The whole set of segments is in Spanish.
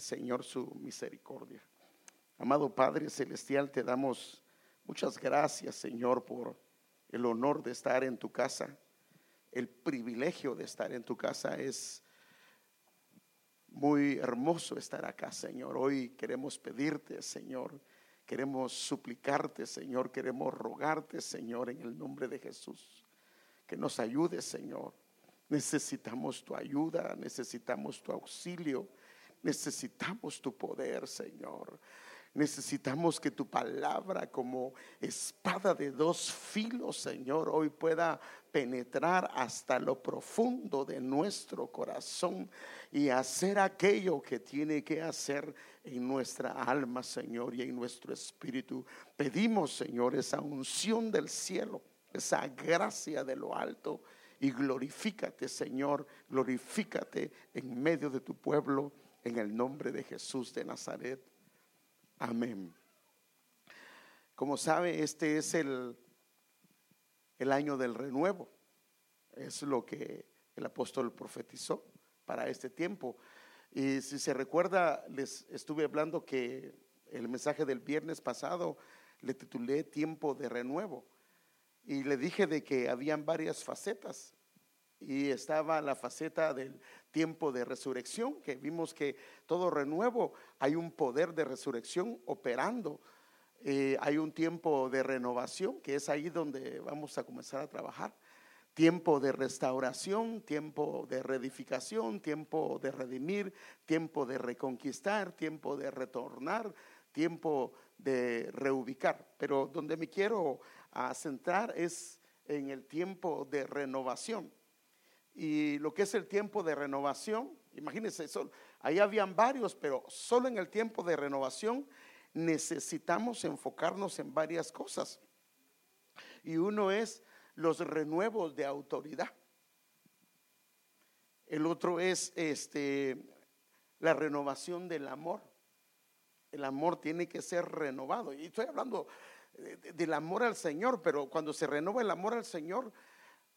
Señor su misericordia. Amado Padre Celestial, te damos muchas gracias, Señor, por el honor de estar en tu casa. El privilegio de estar en tu casa es muy hermoso estar acá, Señor. Hoy queremos pedirte, Señor, queremos suplicarte, Señor, queremos rogarte, Señor, en el nombre de Jesús, que nos ayudes, Señor. Necesitamos tu ayuda, necesitamos tu auxilio, necesitamos tu poder, Señor. Necesitamos que tu palabra como espada de dos filos, Señor, hoy pueda penetrar hasta lo profundo de nuestro corazón y hacer aquello que tiene que hacer en nuestra alma, Señor, y en nuestro espíritu. Pedimos, Señor, esa unción del cielo, esa gracia de lo alto. Y glorifícate, Señor, glorifícate en medio de tu pueblo, en el nombre de Jesús de Nazaret. Amén. Como sabe, este es el, el año del renuevo. Es lo que el apóstol profetizó para este tiempo. Y si se recuerda, les estuve hablando que el mensaje del viernes pasado le titulé Tiempo de Renuevo. Y le dije de que habían varias facetas. Y estaba la faceta del tiempo de resurrección, que vimos que todo renuevo hay un poder de resurrección operando. Eh, hay un tiempo de renovación, que es ahí donde vamos a comenzar a trabajar. Tiempo de restauración, tiempo de reedificación, tiempo de redimir, tiempo de reconquistar, tiempo de retornar, tiempo de reubicar. Pero donde me quiero centrar es en el tiempo de renovación. Y lo que es el tiempo de renovación, imagínense, ahí habían varios, pero solo en el tiempo de renovación necesitamos enfocarnos en varias cosas. Y uno es los renuevos de autoridad. El otro es este la renovación del amor. El amor tiene que ser renovado. Y estoy hablando del amor al Señor, pero cuando se renova el amor al Señor,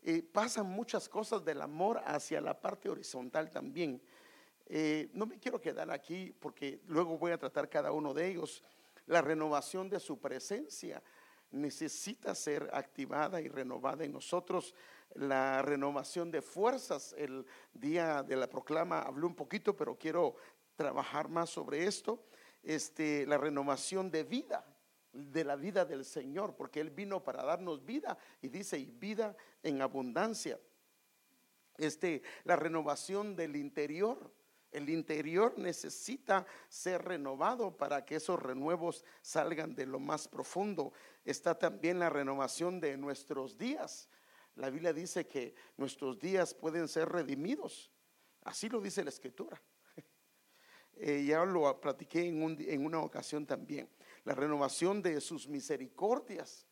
eh, pasan muchas cosas del amor hacia la parte horizontal también. Eh, no me quiero quedar aquí porque luego voy a tratar cada uno de ellos. La renovación de su presencia necesita ser activada y renovada en nosotros. La renovación de fuerzas, el día de la proclama hablé un poquito, pero quiero trabajar más sobre esto. Este, la renovación de vida, de la vida del Señor, porque Él vino para darnos vida y dice, y vida en abundancia. Este, la renovación del interior. El interior necesita ser renovado para que esos renuevos salgan de lo más profundo. Está también la renovación de nuestros días. La Biblia dice que nuestros días pueden ser redimidos. Así lo dice la Escritura. Eh, ya lo platiqué en, en una ocasión también la renovación de sus misericordias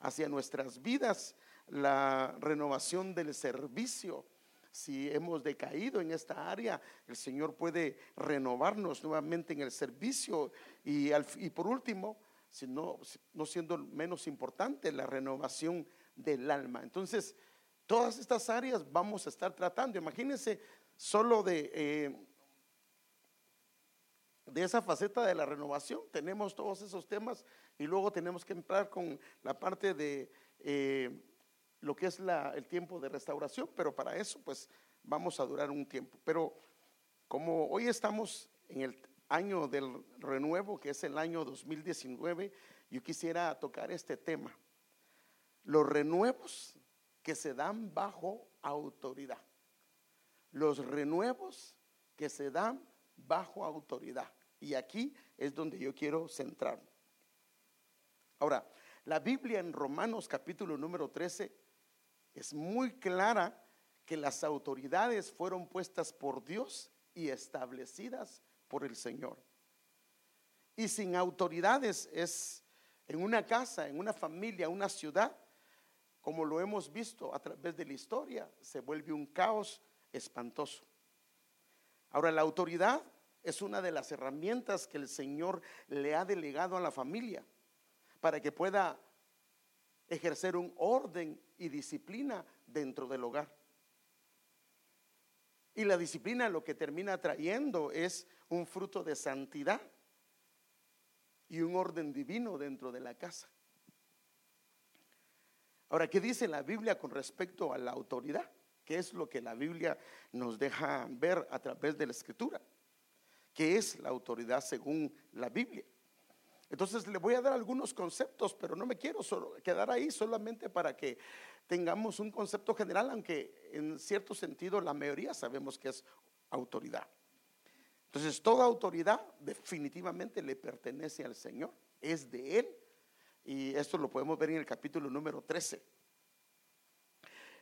hacia nuestras vidas, la renovación del servicio. Si hemos decaído en esta área, el Señor puede renovarnos nuevamente en el servicio. Y, por último, si no, no siendo menos importante, la renovación del alma. Entonces, todas estas áreas vamos a estar tratando. Imagínense solo de eh, de esa faceta de la renovación. Tenemos todos esos temas y luego tenemos que entrar con la parte de eh, lo que es el tiempo de restauración, pero para eso pues vamos a durar un tiempo. Pero como hoy estamos en el año del renuevo, que es el año 2019, yo quisiera tocar este tema. Los renuevos que se dan bajo autoridad. Los renuevos que se dan bajo autoridad. Y aquí es donde yo quiero centrar. Ahora, la Biblia en Romanos capítulo número 13 es muy clara que las autoridades fueron puestas por Dios y establecidas por el Señor. Y sin autoridades es en una casa, en una familia, una ciudad, como lo hemos visto a través de la historia, se vuelve un caos espantoso. Ahora, la autoridad es una de las herramientas que el Señor le ha delegado a la familia para que pueda ejercer un orden y disciplina dentro del hogar. Y la disciplina lo que termina trayendo es un fruto de santidad y un orden divino dentro de la casa. Ahora, ¿qué dice la Biblia con respecto a la autoridad? ¿Qué es lo que la Biblia nos deja ver a través de la escritura? ¿Qué es la autoridad según la Biblia? Entonces le voy a dar algunos conceptos, pero no me quiero quedar ahí solamente para que tengamos un concepto general, aunque en cierto sentido la mayoría sabemos que es autoridad. Entonces toda autoridad definitivamente le pertenece al Señor, es de Él. Y esto lo podemos ver en el capítulo número 13.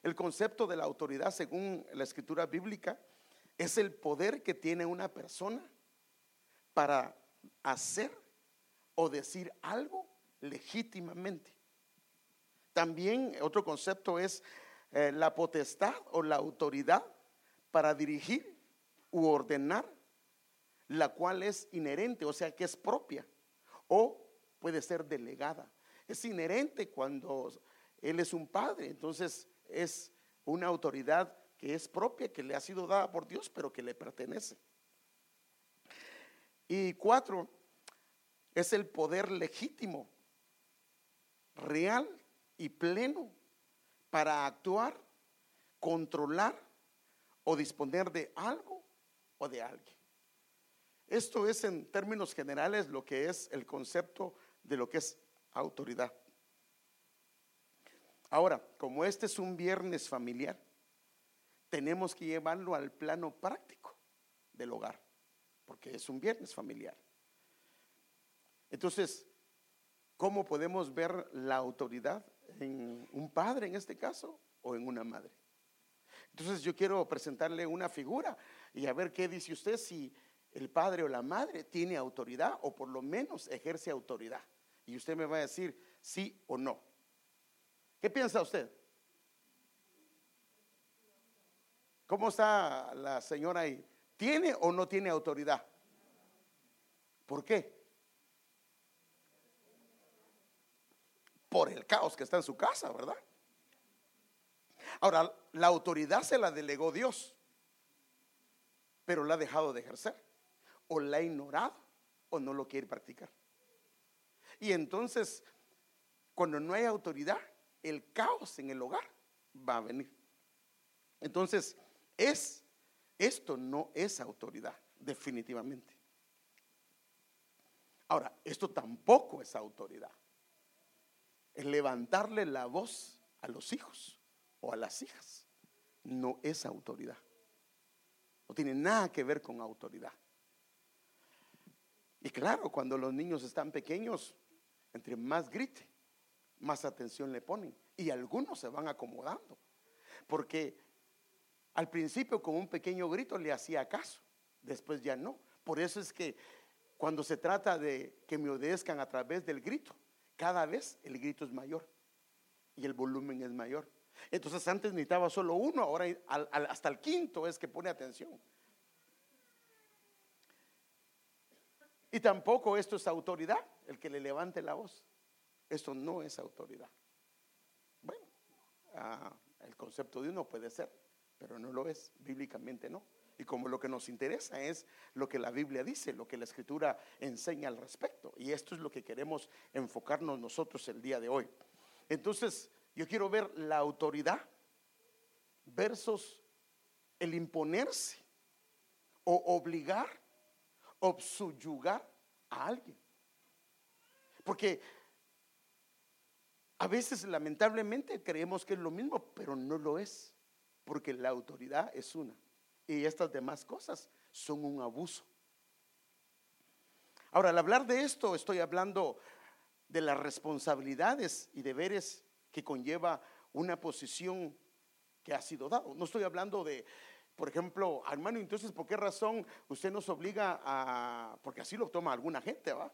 El concepto de la autoridad, según la escritura bíblica, es el poder que tiene una persona para hacer o decir algo legítimamente. También otro concepto es eh, la potestad o la autoridad para dirigir u ordenar, la cual es inherente, o sea que es propia, o puede ser delegada. Es inherente cuando él es un padre, entonces es una autoridad que es propia, que le ha sido dada por Dios, pero que le pertenece. Y cuatro, es el poder legítimo, real y pleno para actuar, controlar o disponer de algo o de alguien. Esto es en términos generales lo que es el concepto de lo que es autoridad. Ahora, como este es un viernes familiar, tenemos que llevarlo al plano práctico del hogar, porque es un viernes familiar. Entonces, ¿cómo podemos ver la autoridad en un padre en este caso o en una madre? Entonces yo quiero presentarle una figura y a ver qué dice usted si el padre o la madre tiene autoridad o por lo menos ejerce autoridad. Y usted me va a decir sí o no. ¿Qué piensa usted? ¿Cómo está la señora ahí? ¿Tiene o no tiene autoridad? ¿Por qué? por el caos que está en su casa, ¿verdad? Ahora, la autoridad se la delegó Dios, pero la ha dejado de ejercer, o la ha ignorado, o no lo quiere practicar. Y entonces, cuando no hay autoridad, el caos en el hogar va a venir. Entonces, es, esto no es autoridad, definitivamente. Ahora, esto tampoco es autoridad es levantarle la voz a los hijos o a las hijas. No es autoridad. No tiene nada que ver con autoridad. Y claro, cuando los niños están pequeños, entre más grite, más atención le ponen. Y algunos se van acomodando. Porque al principio con un pequeño grito le hacía caso, después ya no. Por eso es que cuando se trata de que me obedezcan a través del grito, cada vez el grito es mayor y el volumen es mayor. Entonces antes necesitaba solo uno, ahora hasta el quinto es que pone atención. Y tampoco esto es autoridad, el que le levante la voz. Esto no es autoridad. Bueno, ah, el concepto de uno puede ser, pero no lo es, bíblicamente no. Y como lo que nos interesa es lo que la Biblia dice, lo que la Escritura enseña al respecto. Y esto es lo que queremos enfocarnos nosotros el día de hoy. Entonces, yo quiero ver la autoridad versus el imponerse o obligar o subyugar a alguien. Porque a veces lamentablemente creemos que es lo mismo, pero no lo es, porque la autoridad es una y estas demás cosas son un abuso. Ahora, al hablar de esto, estoy hablando de las responsabilidades y deberes que conlleva una posición que ha sido dado. No estoy hablando de, por ejemplo, hermano, entonces, ¿por qué razón usted nos obliga a, porque así lo toma alguna gente, ¿va?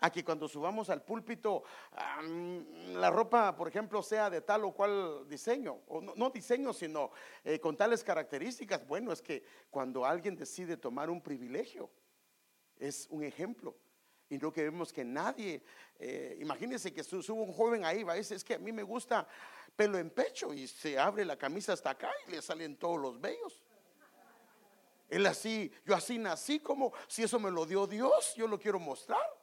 A que cuando subamos al púlpito la ropa, por ejemplo, sea de tal o cual diseño, o no, diseño, sino eh, con tales características. Bueno, es que cuando alguien decide tomar un privilegio, es un ejemplo. Y no que vemos que nadie, eh, imagínense que sube un joven ahí, va a decir, es que a mí me gusta pelo en pecho y se abre la camisa hasta acá y le salen todos los vellos. Él así, yo así nací como si eso me lo dio Dios, yo lo quiero mostrar.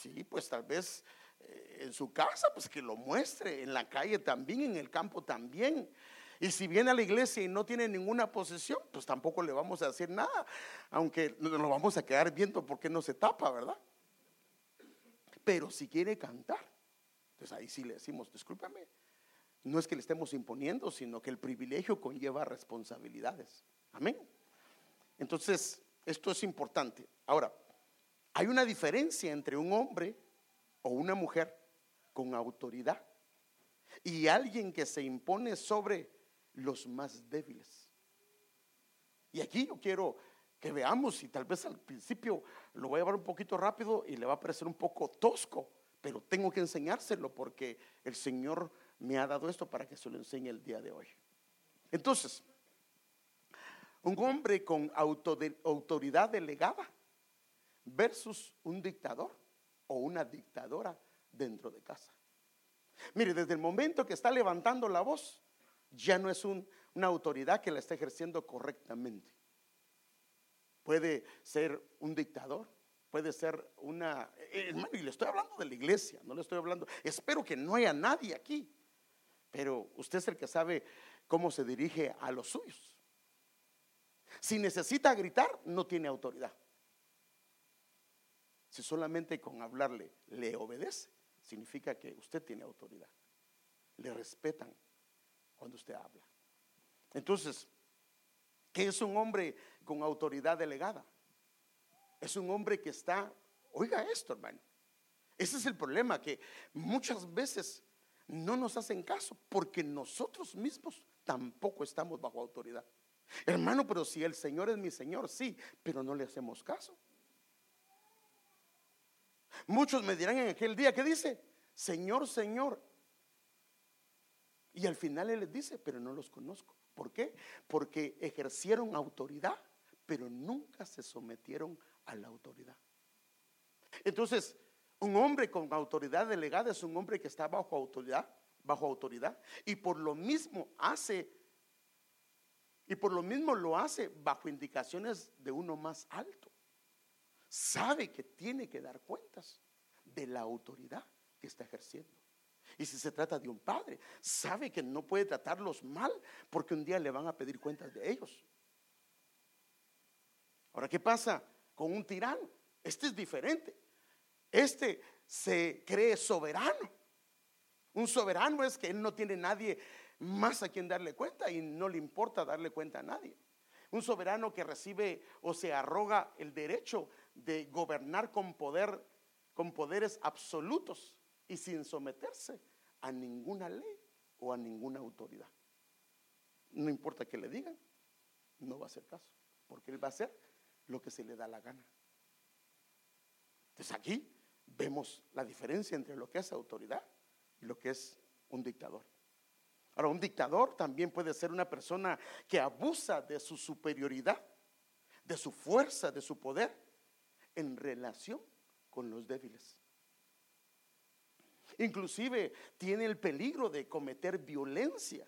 Sí, pues tal vez eh, en su casa, pues que lo muestre, en la calle también, en el campo también. Y si viene a la iglesia y no tiene ninguna posesión, pues tampoco le vamos a decir nada, aunque nos lo vamos a quedar viendo porque no se tapa, ¿verdad? Pero si quiere cantar, pues ahí sí le decimos, discúlpame, no es que le estemos imponiendo, sino que el privilegio conlleva responsabilidades. Amén. Entonces, esto es importante. Ahora, hay una diferencia entre un hombre o una mujer con autoridad y alguien que se impone sobre los más débiles. Y aquí yo quiero que veamos, y tal vez al principio lo voy a llevar un poquito rápido y le va a parecer un poco tosco, pero tengo que enseñárselo porque el Señor me ha dado esto para que se lo enseñe el día de hoy. Entonces, un hombre con autoridad delegada versus un dictador o una dictadora dentro de casa. Mire, desde el momento que está levantando la voz, ya no es una autoridad que la está ejerciendo correctamente. Puede ser un dictador, puede ser una... Eh, hermano, y le estoy hablando de la iglesia, no le estoy hablando... Espero que no haya nadie aquí, pero usted es el que sabe cómo se dirige a los suyos. Si necesita gritar, no tiene autoridad. Si solamente con hablarle le obedece, significa que usted tiene autoridad. Le respetan, cuando usted habla. Entonces, ¿qué es un hombre con autoridad delegada? Es un hombre que está, oiga esto, hermano. Ese es el problema, que muchas veces no nos hacen caso porque nosotros mismos tampoco estamos bajo autoridad. Hermano, pero si el Señor es mi Señor, sí, pero no le hacemos caso. Muchos me dirán en aquel día, ¿qué dice? Señor, Señor, y al final Él les dice, pero no los conozco. ¿Por qué? Porque ejercieron autoridad, pero nunca se sometieron a la autoridad. Entonces, un hombre con autoridad delegada es un hombre que está bajo autoridad, bajo autoridad, y por lo mismo hace, y por lo mismo lo hace bajo indicaciones de uno más alto. Sabe que tiene que dar cuentas de la autoridad que está ejerciendo. Y si se trata de un padre, sabe que no puede tratarlos mal porque un día le van a pedir cuentas de ellos. Ahora, ¿qué pasa con un tirano? Este es diferente. Este se cree soberano. Un soberano es que él no tiene nadie más a quien darle cuenta y no le importa darle cuenta a nadie. Un soberano que recibe o se arroga el derecho de gobernar con poder, con poderes absolutos y sin someterse a ninguna ley o a ninguna autoridad. No importa que le digan, no va a hacer caso, porque él va a hacer lo que se le da la gana. Entonces aquí vemos la diferencia entre lo que es autoridad y lo que es un dictador. Ahora, un dictador también puede ser una persona que abusa de su superioridad, de su fuerza, de su poder en relación con los débiles. Inclusive tiene el peligro de cometer violencia,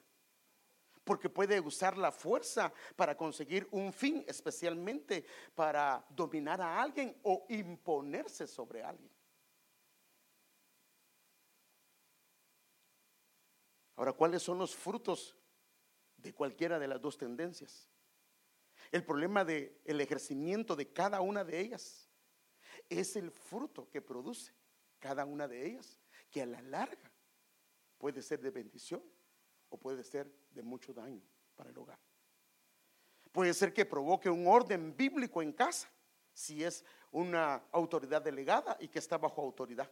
porque puede usar la fuerza para conseguir un fin, especialmente para dominar a alguien o imponerse sobre alguien. Ahora, ¿cuáles son los frutos de cualquiera de las dos tendencias? El problema del el ejercimiento de cada una de ellas es el fruto que produce cada una de ellas que a la larga puede ser de bendición o puede ser de mucho daño para el hogar. Puede ser que provoque un orden bíblico en casa, si es una autoridad delegada y que está bajo autoridad.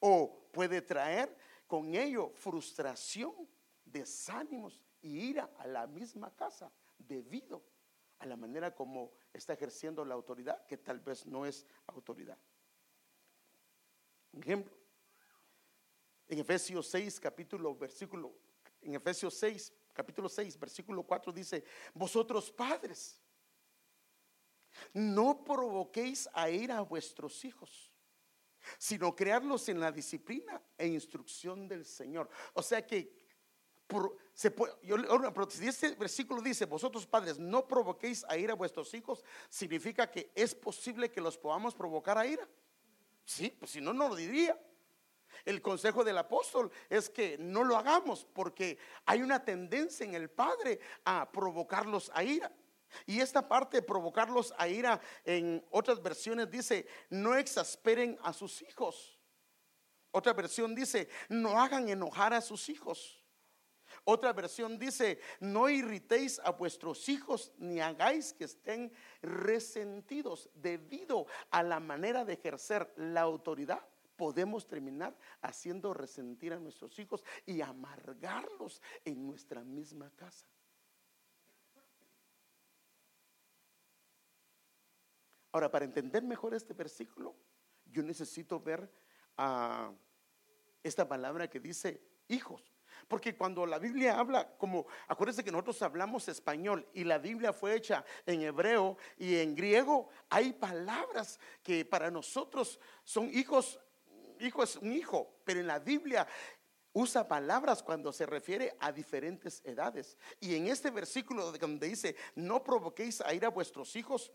O puede traer con ello frustración, desánimos y ira a la misma casa debido a la manera como está ejerciendo la autoridad, que tal vez no es autoridad. ejemplo, en Efesios 6, capítulo, versículo, en Efesios 6, capítulo 6, versículo 4 dice, vosotros padres, no provoquéis a ir a vuestros hijos, sino crearlos en la disciplina e instrucción del Señor. O sea que si este versículo dice, vosotros padres no provoquéis a ira a vuestros hijos, significa que es posible que los podamos provocar a ira. Sí, pues si no, no lo diría. El consejo del apóstol es que no lo hagamos porque hay una tendencia en el Padre a provocarlos a ira. Y esta parte de provocarlos a ira en otras versiones dice, no exasperen a sus hijos. Otra versión dice, no hagan enojar a sus hijos. Otra versión dice, no irritéis a vuestros hijos ni hagáis que estén resentidos debido a la manera de ejercer la autoridad. Podemos terminar haciendo resentir a nuestros hijos y amargarlos en nuestra misma casa. Ahora, para entender mejor este versículo, yo necesito ver a esta palabra que dice hijos. Porque cuando la Biblia habla, como acuérdense que nosotros hablamos español y la Biblia fue hecha en hebreo y en griego, hay palabras que para nosotros son hijos, hijo es un hijo, pero en la Biblia usa palabras cuando se refiere a diferentes edades. Y en este versículo donde dice, no provoquéis a ir a vuestros hijos,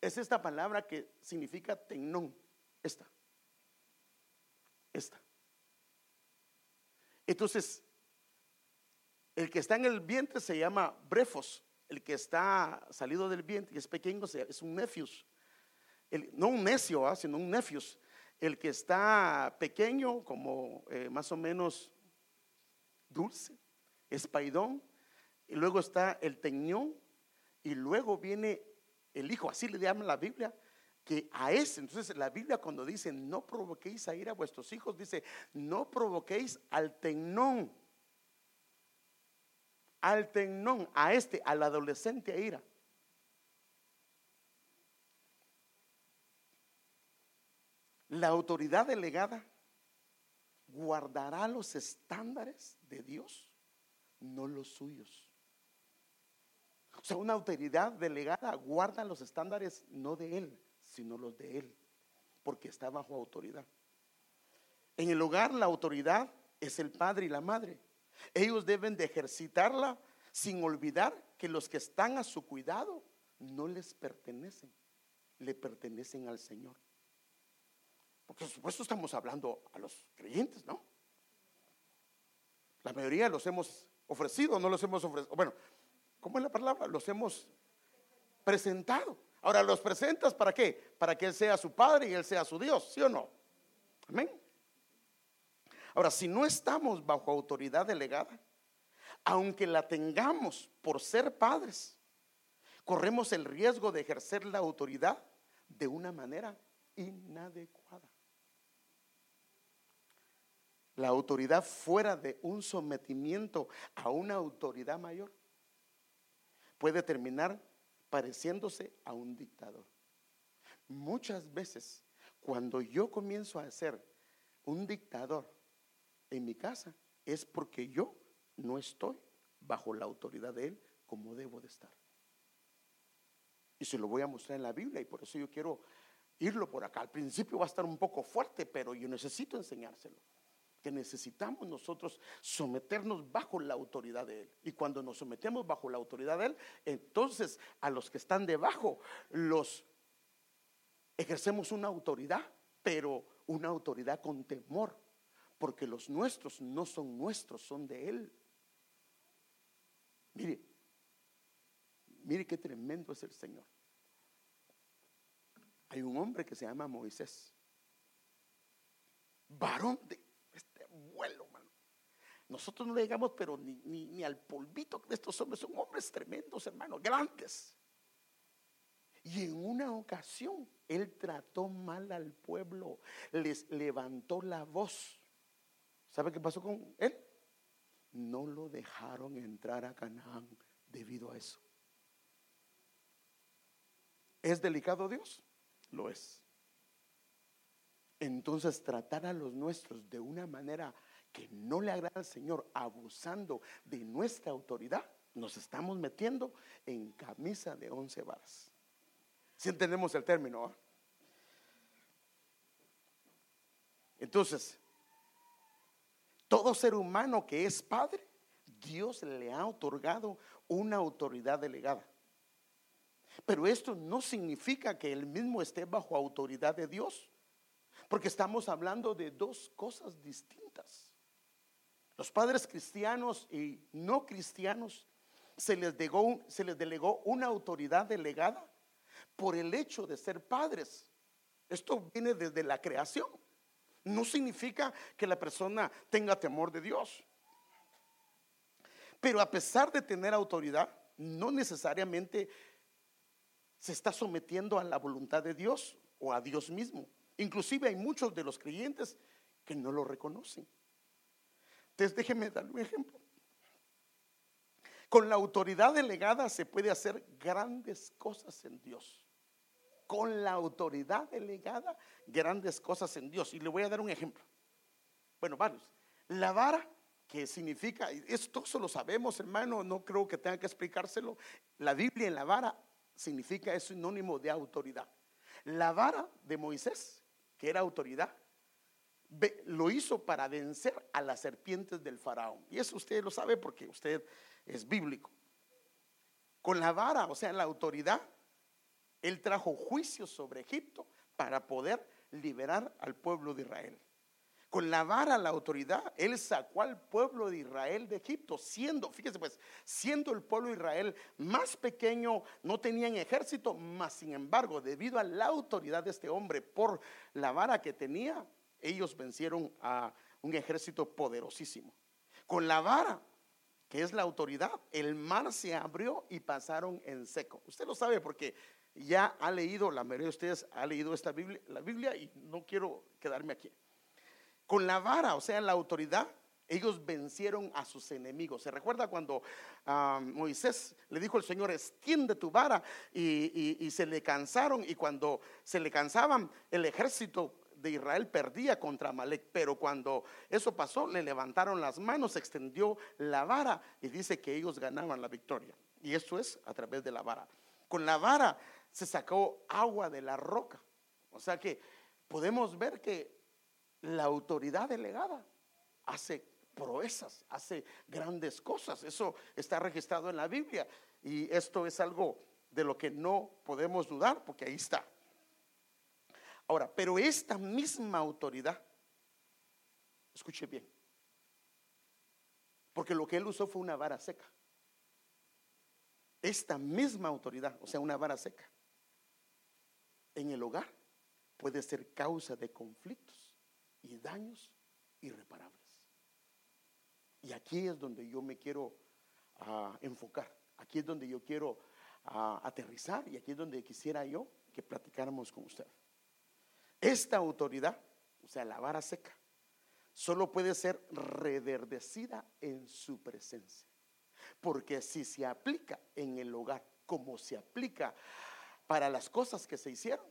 es esta palabra que significa tenón, esta, esta. Entonces, el que está en el vientre se llama brefos, el que está salido del vientre, que es pequeño, es un nefius. no un necio, ¿ah? sino un nefius. El que está pequeño, como eh, más o menos dulce, es paidón. Y luego está el teñón. Y luego viene el hijo, así le llama la Biblia que a ese, entonces la Biblia cuando dice no provoquéis a ir a vuestros hijos, dice no provoquéis al tenón, al tenón, a este, al adolescente a ira. La autoridad delegada guardará los estándares de Dios, no los suyos. O sea, una autoridad delegada guarda los estándares no de Él, sino los de Él, porque está bajo autoridad. En el hogar la autoridad es el padre y la madre. Ellos deben de ejercitarla sin olvidar que los que están a su cuidado no les pertenecen, le pertenecen al Señor. Porque por supuesto estamos hablando a los creyentes, ¿no? La mayoría los hemos ofrecido, no los hemos ofrecido. Bueno, ¿cómo es la palabra? Los hemos presentado. Ahora, ¿los presentas para qué? Para que Él sea su Padre y Él sea su Dios, ¿sí o no? Amén. Ahora, si no estamos bajo autoridad delegada, aunque la tengamos por ser padres, corremos el riesgo de ejercer la autoridad de una manera inadecuada. La autoridad fuera de un sometimiento a una autoridad mayor puede terminar pareciéndose a un dictador. Muchas veces, cuando yo comienzo a ser un dictador en mi casa, es porque yo no estoy bajo la autoridad de Él como debo de estar. Y se lo voy a mostrar en la Biblia y por eso yo quiero irlo por acá. Al principio va a estar un poco fuerte, pero yo necesito enseñárselo que necesitamos nosotros someternos bajo la autoridad de Él. Y cuando nos sometemos bajo la autoridad de Él, entonces a los que están debajo los ejercemos una autoridad, pero una autoridad con temor, porque los nuestros no son nuestros, son de Él. Mire, mire qué tremendo es el Señor. Hay un hombre que se llama Moisés, varón de Nosotros no le llegamos, pero ni, ni, al polvito de estos hombres. Son hombres tremendos, hermanos, grandes. Y en una ocasión él trató mal al pueblo, les levantó la voz. ¿Sabe qué pasó con él? No lo dejaron entrar a Canaán debido a eso. ¿Es delicado Dios? Lo es. Entonces tratar a los nuestros de una manera que no le agrada al Señor, abusando de nuestra autoridad, nos estamos metiendo en camisa de once varas. Si entendemos el término. ¿ah? Entonces, Todo ser humano que es padre, Dios le ha otorgado una autoridad delegada. Pero esto no significa que él mismo esté bajo autoridad de Dios, porque estamos hablando de dos cosas distintas. Los padres cristianos y no cristianos se les, delegó, se les delegó una autoridad delegada por el hecho de ser padres. Esto viene desde la creación. No significa que la persona tenga temor de Dios. Pero a pesar de tener autoridad, no necesariamente se está sometiendo a la voluntad de Dios o a Dios mismo. Inclusive hay muchos de los creyentes que no lo reconocen. Entonces déjenme darle un ejemplo. Con la autoridad delegada se puede hacer grandes cosas en Dios. Con la autoridad delegada, grandes cosas en Dios. Y le voy a dar un ejemplo. Bueno, varios. La vara, que significa, esto solo sabemos, hermano, no creo que tenga que explicárselo. La Biblia en la vara significa, es sinónimo de autoridad. La vara de Moisés, que era autoridad, lo hizo para vencer a las serpientes del faraón. Y eso usted lo sabe porque usted es bíblico. Con la vara, o sea, la autoridad, él trajo juicio sobre Egipto para poder liberar al pueblo de Israel. Con la vara, la autoridad, él sacó al pueblo de Israel de Egipto, siendo, fíjese pues, siendo el pueblo de Israel más pequeño, no tenían ejército, mas sin embargo, debido a la autoridad de este hombre por la vara que tenía, ellos vencieron a un ejército poderosísimo. Con la vara, que es la autoridad, el mar se abrió y pasaron en seco. Usted lo sabe porque ya ha leído, la mayoría de ustedes ha leído esta Biblia, la Biblia y no quiero quedarme aquí. Con la vara, o sea, la autoridad, ellos vencieron a sus enemigos. ¿Se recuerda cuando ah, Moisés le dijo al Señor, extiende tu vara? Y, se le cansaron y cuando se le cansaban, el ejército de Israel perdía contra Amalek. Pero cuando eso pasó, le levantaron las manos, extendió la vara y dice que ellos ganaban la victoria. Y eso es a través de la vara. Con la vara se sacó agua de la roca. O sea que podemos ver que la autoridad delegada hace proezas, hace grandes cosas. Eso está registrado en la Biblia y esto es algo de lo que no podemos dudar porque ahí está. Ahora, pero esta misma autoridad, escuche bien, porque lo que él usó fue una vara seca. Esta misma autoridad, o sea, una vara seca, en el hogar puede ser causa de conflictos y daños irreparables. Y aquí es donde yo me quiero ah, enfocar, aquí es donde yo quiero ah, aterrizar y aquí es donde quisiera yo que platicáramos con usted. Esta autoridad, o sea, la vara seca, solo puede ser reverdecida en su presencia. Porque si se aplica en el hogar como se aplica para las cosas que se hicieron,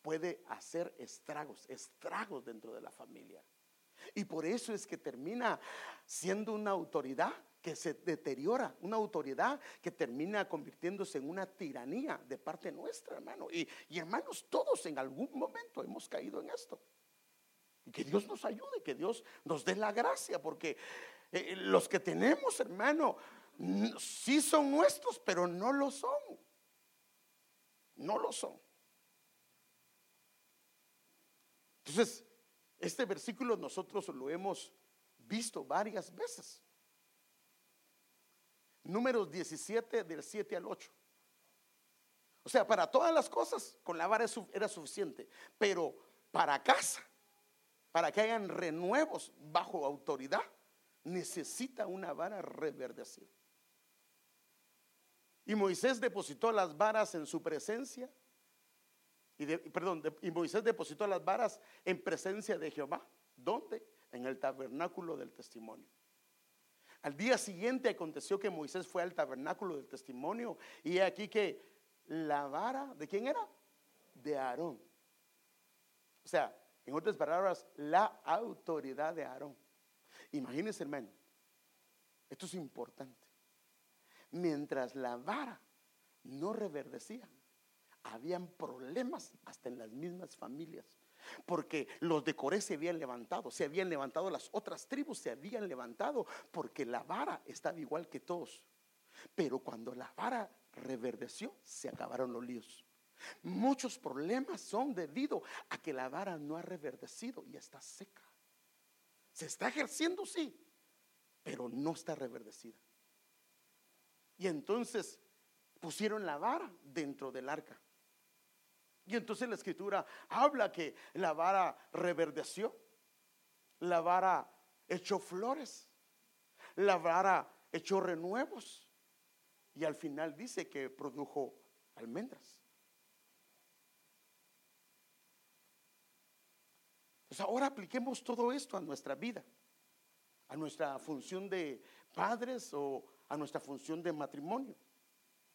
puede hacer estragos, estragos dentro de la familia. Y por eso es que termina siendo una autoridad que se deteriora, una autoridad que termina convirtiéndose en una tiranía de parte nuestra, hermano. Y, hermanos, todos en algún momento hemos caído en esto. Y que Dios nos ayude, que Dios nos dé la gracia, porque eh, los que tenemos, hermano, sí son nuestros, pero no lo son. No lo son. Entonces, este versículo nosotros lo hemos visto varias veces. Números 17 del 7 al 8. O sea, para todas las cosas con la vara era suficiente, pero para casa, para que hayan renuevos bajo autoridad, necesita una vara reverdecida. Y Moisés depositó las varas en su presencia y perdón, y Moisés depositó las varas en presencia de Jehová. ¿Dónde? En el tabernáculo del testimonio. Al día siguiente aconteció que Moisés fue al tabernáculo del testimonio y aquí que la vara, ¿de quién era? De Aarón. O sea, en otras palabras, la autoridad de Aarón. Imagínense, hermano, esto es importante. Mientras la vara no reverdecía, habían problemas hasta en las mismas familias. Porque los de Coré se habían levantado, se habían levantado las otras tribus, se habían levantado, porque la vara estaba igual que todos. Pero cuando la vara reverdeció, se acabaron los líos. Muchos problemas son debido a que la vara no ha reverdecido y está seca. Se está ejerciendo, sí, pero no está reverdecida. Y entonces pusieron la vara dentro del arca. Y entonces la escritura habla que la vara reverdeció, la vara echó flores, la vara echó renuevos y al final dice que produjo almendras. Pues ahora apliquemos todo esto a nuestra vida, a nuestra función de padres o a nuestra función de matrimonio.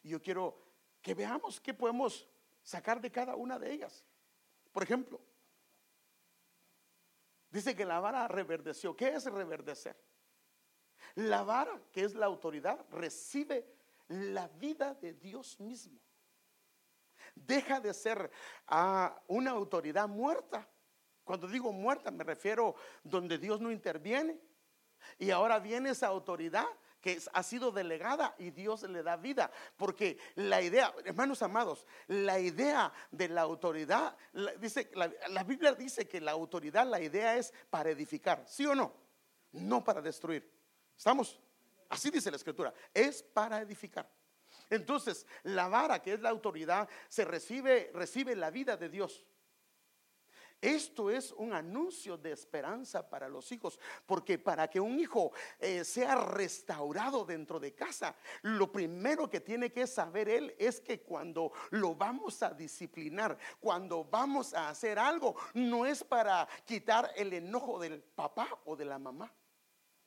Y yo quiero que veamos qué podemos sacar de cada una de ellas. Por ejemplo, dice que la vara reverdeció. ¿Qué es reverdecer? La vara, que es la autoridad, recibe la vida de Dios mismo. Deja de ser a una autoridad muerta. Cuando digo muerta me refiero donde Dios no interviene. Y ahora viene esa autoridad que ha sido delegada y Dios le da vida. Porque la idea, hermanos amados, la idea de la autoridad, dice, la, Biblia dice que la autoridad, la idea es para edificar, ¿sí o no? No para destruir. ¿Estamos? Así dice la escritura, es para edificar. Entonces, la vara, que es la autoridad, se recibe, recibe la vida de Dios. Esto es un anuncio de esperanza para los hijos, porque para que un hijo eh, sea restaurado dentro de casa, lo primero que tiene que saber él es que cuando lo vamos a disciplinar, cuando vamos a hacer algo, no es para quitar el enojo del papá o de la mamá.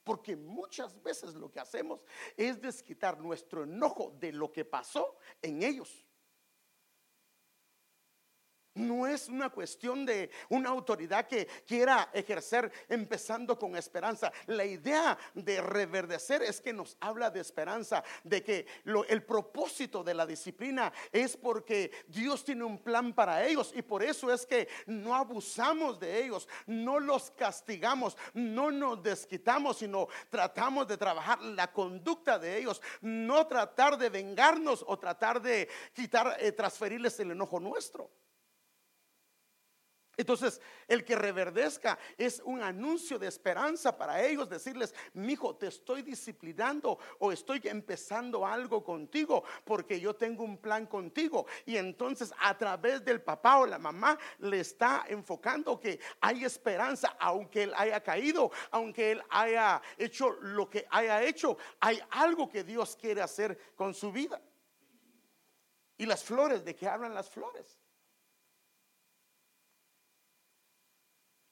Porque muchas veces lo que hacemos es desquitar nuestro enojo de lo que pasó en ellos. No es una cuestión de una autoridad que quiera ejercer empezando con esperanza. La idea de reverdecer es que nos habla de esperanza, de que el propósito de la disciplina es porque Dios tiene un plan para ellos y por eso es que no abusamos de ellos, no los castigamos, no nos desquitamos, sino tratamos de trabajar la conducta de ellos, no tratar de vengarnos o tratar de quitar, eh, transferirles el enojo nuestro. Entonces, el que reverdezca es un anuncio de esperanza para ellos, decirles, mi hijo, te estoy disciplinando o estoy empezando algo contigo porque yo tengo un plan contigo. Y entonces, a través del papá o la mamá, le está enfocando que hay esperanza, aunque él haya caído, aunque él haya hecho lo que haya hecho, hay algo que Dios quiere hacer con su vida. Y las flores, ¿de qué hablan las flores?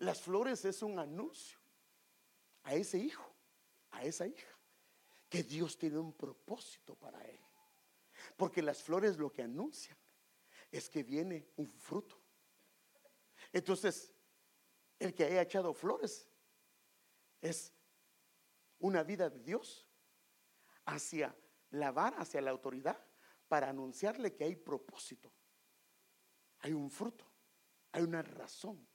Las flores es un anuncio a ese hijo, a esa hija, que Dios tiene un propósito para él. Porque las flores lo que anuncian es que viene un fruto. Entonces, el que haya echado flores es una vida de Dios hacia la vara, hacia la autoridad, para anunciarle que hay propósito, hay un fruto, hay una razón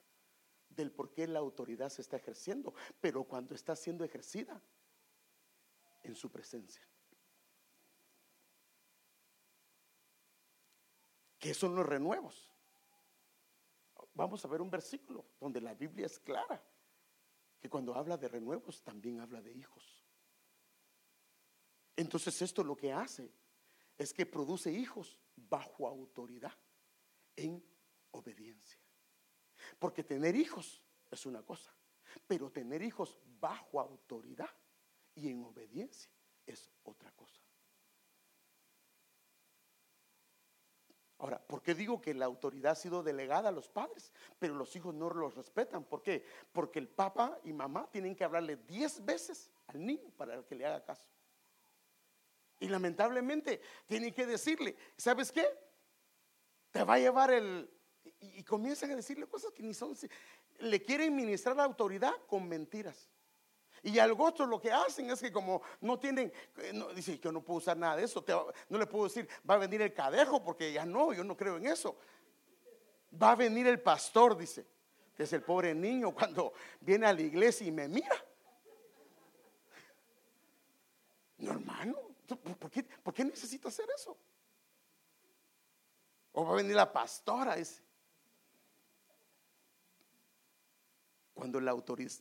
del por qué la autoridad se está ejerciendo, pero cuando está siendo ejercida en su presencia. ¿Qué son los renuevos? Vamos a ver un versículo donde la Biblia es clara, que cuando habla de renuevos también habla de hijos. Entonces esto lo que hace es que produce hijos bajo autoridad, en obediencia. Porque tener hijos es una cosa, pero tener hijos bajo autoridad y en obediencia es otra cosa. Ahora, ¿por qué digo que la autoridad ha sido delegada a los padres, pero los hijos no los respetan? ¿Por qué? Porque el papá y mamá tienen que hablarle diez veces al niño para que le haga caso. Y lamentablemente tienen que decirle, ¿sabes qué? Te va a llevar el, y, comienzan a decirle cosas que ni son, le quieren ministrar la autoridad con mentiras. Y al otro lo que hacen es que como no tienen, eh, dice, yo no puedo usar nada de eso, no le puedo decir, va a venir el cadejo, porque ya no, yo no creo en eso. Va a venir el pastor, dice, Es el pobre niño cuando viene a la iglesia y me mira. No, hermano, ¿por qué, ¿por qué necesita hacer eso? O va a venir la pastora, dice. Cuando la autoridad,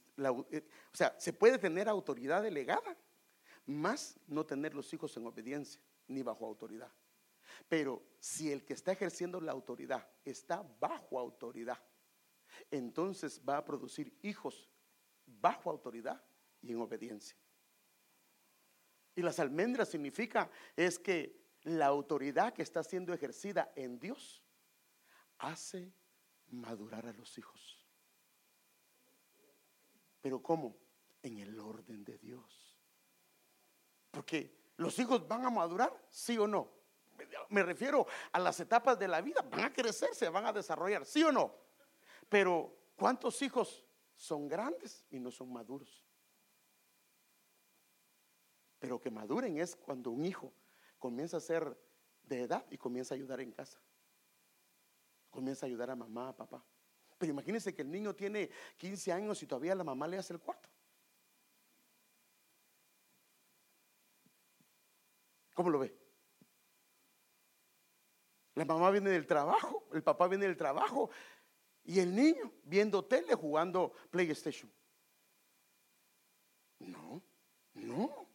eh, o sea, se puede tener autoridad delegada, más no tener los hijos en obediencia ni bajo autoridad. Pero si el que está ejerciendo la autoridad está bajo autoridad, entonces va a producir hijos bajo autoridad y en obediencia. Y las almendras significa es que la autoridad que está siendo ejercida en Dios hace madurar a los hijos. Pero ¿cómo? En el orden de Dios. Porque los hijos van a madurar, sí o no. Me refiero a las etapas de la vida, van a crecer, se van a desarrollar, sí o no. Pero ¿cuántos hijos son grandes y no son maduros? Pero que maduren es cuando un hijo comienza a ser de edad y comienza a ayudar en casa. Comienza a ayudar a mamá, a papá. Pero imagínense que el niño tiene 15 años y todavía la mamá le hace el cuarto. ¿Cómo lo ve? La mamá viene del trabajo, el papá viene del trabajo y el niño viendo tele jugando PlayStation. No, no,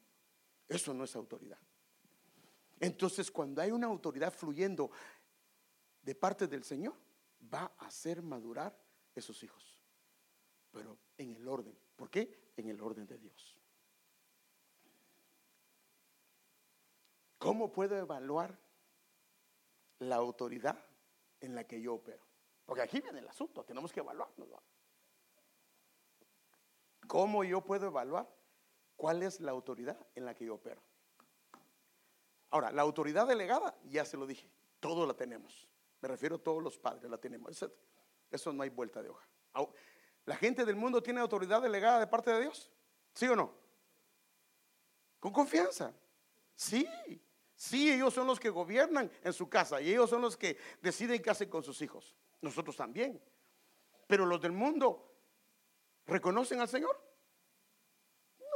eso no es autoridad. Entonces cuando hay una autoridad fluyendo de parte del Señor, va a hacer madurar esos hijos. Pero en el orden. ¿Por qué? En el orden de Dios. ¿Cómo puedo evaluar la autoridad en la que yo opero? Porque aquí viene el asunto, tenemos que evaluarnos. ¿Cómo yo puedo evaluar cuál es la autoridad en la que yo opero? Ahora, la autoridad delegada, ya se lo dije, todos la tenemos. Me refiero a todos los padres, la tenemos. Eso, eso no hay vuelta de hoja. ¿La gente del mundo tiene autoridad delegada de parte de Dios? ¿Sí o no? Con confianza. Sí, sí, ellos son los que gobiernan en su casa y ellos son los que deciden qué hacen con sus hijos. Nosotros también. Pero los del mundo, ¿reconocen al Señor?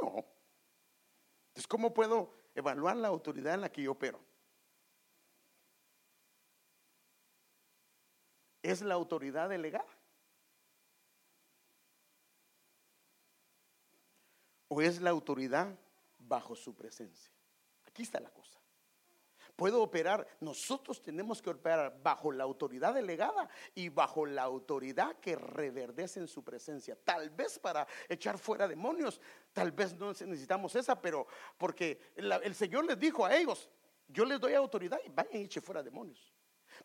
No. Entonces, ¿cómo puedo evaluar la autoridad en la que yo opero? Es la autoridad delegada. ¿O es la autoridad bajo su presencia? Aquí está la cosa. Puedo operar, nosotros tenemos que operar bajo la autoridad delegada y bajo la autoridad que reverdece en su presencia. Tal vez para echar fuera demonios, tal vez no necesitamos esa, pero porque el Señor les dijo a ellos, yo les doy autoridad y vayan y echen fuera demonios.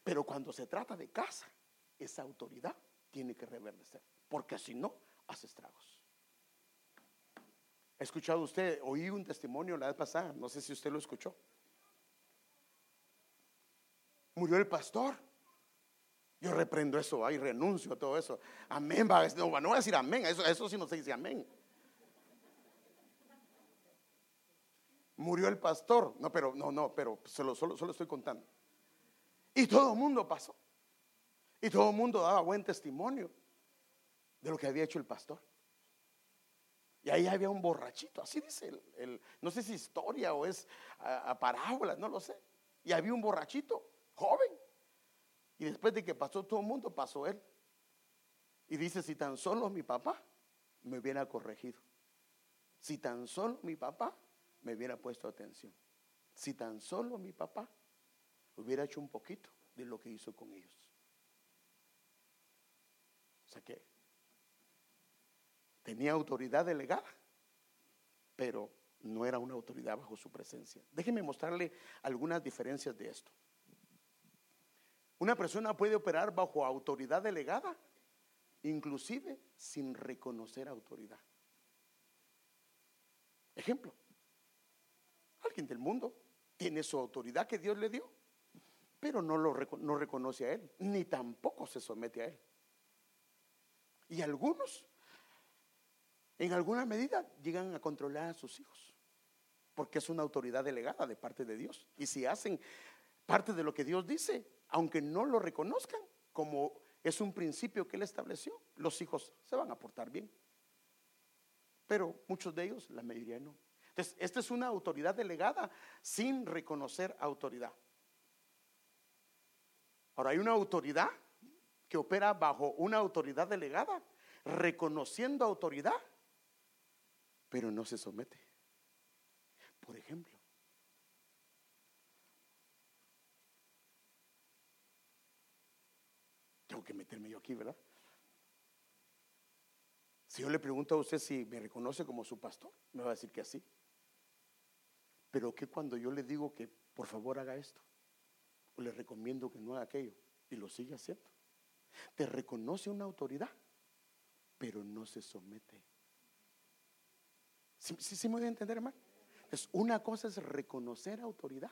Pero cuando se trata de casa, esa autoridad tiene que reverdecer, porque si no, hace estragos. ¿Ha escuchado usted? Oí un testimonio la vez pasada, no sé si usted lo escuchó. Murió el pastor. Yo reprendo eso, ahí renuncio a todo eso. Amén, va, no, no voy a decir amén, eso, eso sí no se dice amén. Murió el pastor, no, pero no, no, pero solo, solo, solo estoy contando. Y todo el mundo pasó. Y todo el mundo daba buen testimonio de lo que había hecho el pastor. Y ahí había un borrachito, así dice el, no sé si historia o es a, parábola, no lo sé. Y había un borrachito, joven. Y después de que pasó todo el mundo, pasó él. Y dice, si tan solo mi papá me hubiera corregido. Si tan solo mi papá me hubiera puesto atención. Si tan solo mi papá hubiera hecho un poquito de lo que hizo con ellos. O sea que tenía autoridad delegada, pero no era una autoridad bajo su presencia. Déjeme mostrarle algunas diferencias de esto. Una persona puede operar bajo autoridad delegada, inclusive sin reconocer autoridad. Ejemplo, alguien del mundo tiene su autoridad que Dios le dio, pero no lo no reconoce a él, ni tampoco se somete a él. Y algunos, en alguna medida, llegan a controlar a sus hijos, porque es una autoridad delegada de parte de Dios. Y si hacen parte de lo que Dios dice, aunque no lo reconozcan, como es un principio que él estableció. Los hijos se van a portar bien. Pero muchos de ellos, la mayoría no. Entonces, esta es una autoridad delegada sin reconocer autoridad. Ahora, hay una autoridad que opera bajo una autoridad delegada, reconociendo autoridad, pero no se somete. Por ejemplo, tengo que meterme yo aquí, ¿verdad? Si yo le pregunto a usted si me reconoce como su pastor, me va a decir que así. Pero que cuando yo le digo que por favor haga esto, o le recomiendo que no haga aquello, y lo sigue haciendo, te reconoce una autoridad, pero no se somete. ¿Sí, sí, me voy a entender, hermano? Entonces, una cosa es reconocer autoridad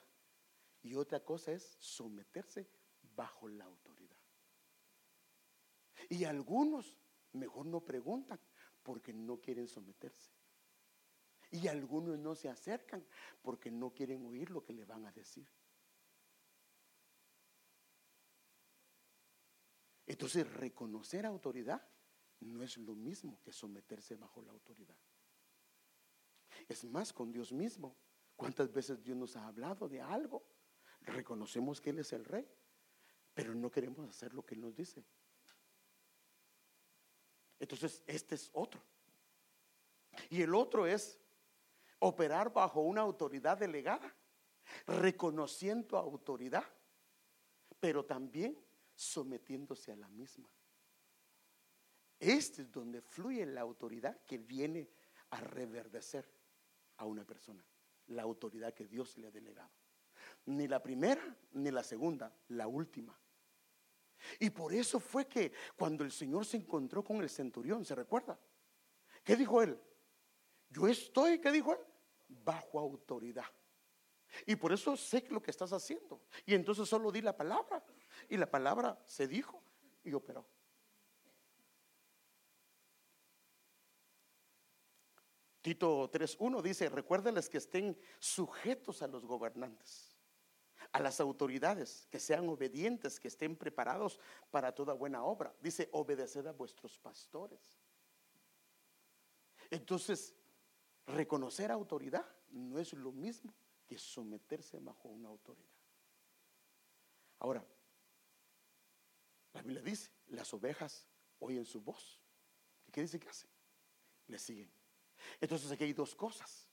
y otra cosa es someterse bajo la autoridad. Y algunos mejor no preguntan porque no quieren someterse. Y algunos no se acercan porque no quieren oír lo que le van a decir. Entonces, reconocer autoridad no es lo mismo que someterse bajo la autoridad. Es más, con Dios mismo. ¿Cuántas veces Dios nos ha hablado de algo? Reconocemos que Él es el rey, pero no queremos hacer lo que Él nos dice. Entonces, este es otro. Y el otro es operar bajo una autoridad delegada, reconociendo autoridad, pero también sometiéndose a la misma. Este es donde fluye la autoridad que viene a reverdecer a una persona, la autoridad que Dios le ha delegado. Ni la primera ni la segunda, la última. Y por eso fue que cuando el Señor se encontró con el centurión, ¿se recuerda? ¿Qué dijo él? Yo estoy, ¿qué dijo él? Bajo autoridad. Y por eso sé lo que estás haciendo. Y entonces solo di la palabra. Y la palabra se dijo y operó. Tito 3.1 dice, recuérdenles que estén sujetos a los gobernantes, a las autoridades, que sean obedientes, que estén preparados para toda buena obra. Dice, obedeced a vuestros pastores. Entonces, reconocer autoridad no es lo mismo que someterse bajo una autoridad. Ahora, la Biblia dice, las ovejas oyen su voz. qué dice que hacen? Le siguen. Entonces aquí hay dos cosas.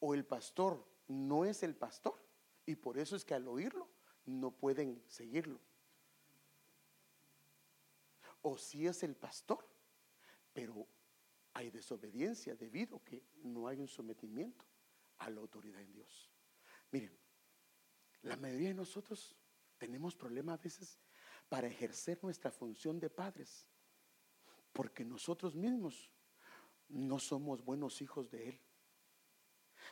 O el pastor no es el pastor y por eso es que al oírlo no pueden seguirlo. O si es el pastor, pero hay desobediencia debido a que no hay un sometimiento a la autoridad en Dios. Miren, la mayoría de nosotros tenemos problemas a veces para ejercer nuestra función de padres, porque nosotros mismos no somos buenos hijos de Él.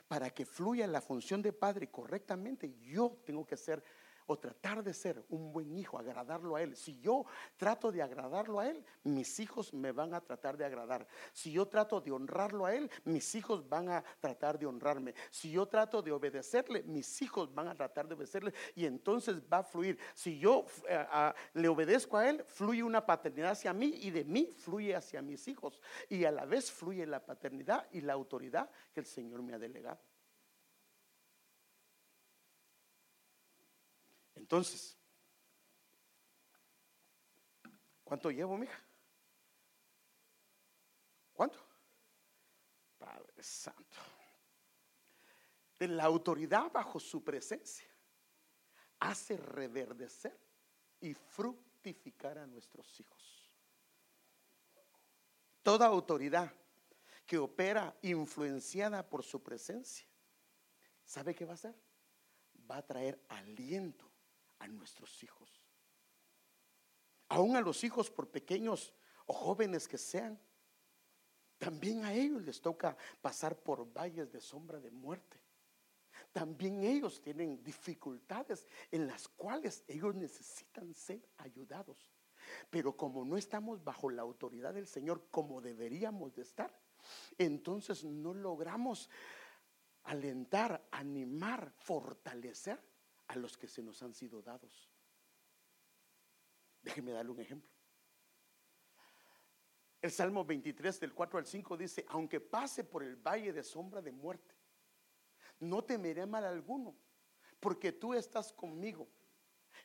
Para que fluya la función de padre correctamente, yo tengo que ser o tratar de ser un buen hijo, agradarlo a Él. Si yo trato de agradarlo a Él, mis hijos me van a tratar de agradar. Si yo trato de honrarlo a Él, mis hijos van a tratar de honrarme. Si yo trato de obedecerle, mis hijos van a tratar de obedecerle y entonces va a fluir. Si yo eh, le obedezco a Él, fluye una paternidad hacia mí y de mí fluye hacia mis hijos. Y a la vez fluye la paternidad y la autoridad que el Señor me ha delegado. Entonces, ¿cuánto llevo, mija? ¿Cuánto? Padre Santo. La autoridad bajo su presencia hace reverdecer y fructificar a nuestros hijos. Toda autoridad que opera influenciada por su presencia, ¿sabe qué va a hacer? Va a traer aliento a nuestros hijos. Aún a los hijos, por pequeños o jóvenes que sean, también a ellos les toca pasar por valles de sombra de muerte. También ellos tienen dificultades en las cuales ellos necesitan ser ayudados. Pero como no estamos bajo la autoridad del Señor como deberíamos de estar, entonces no logramos alentar, animar, fortalecer a los que se nos han sido dados. Déjeme darle un ejemplo. El Salmo 23 del 4 al 5 dice, aunque pase por el valle de sombra de muerte, no temeré mal alguno, porque tú estás conmigo.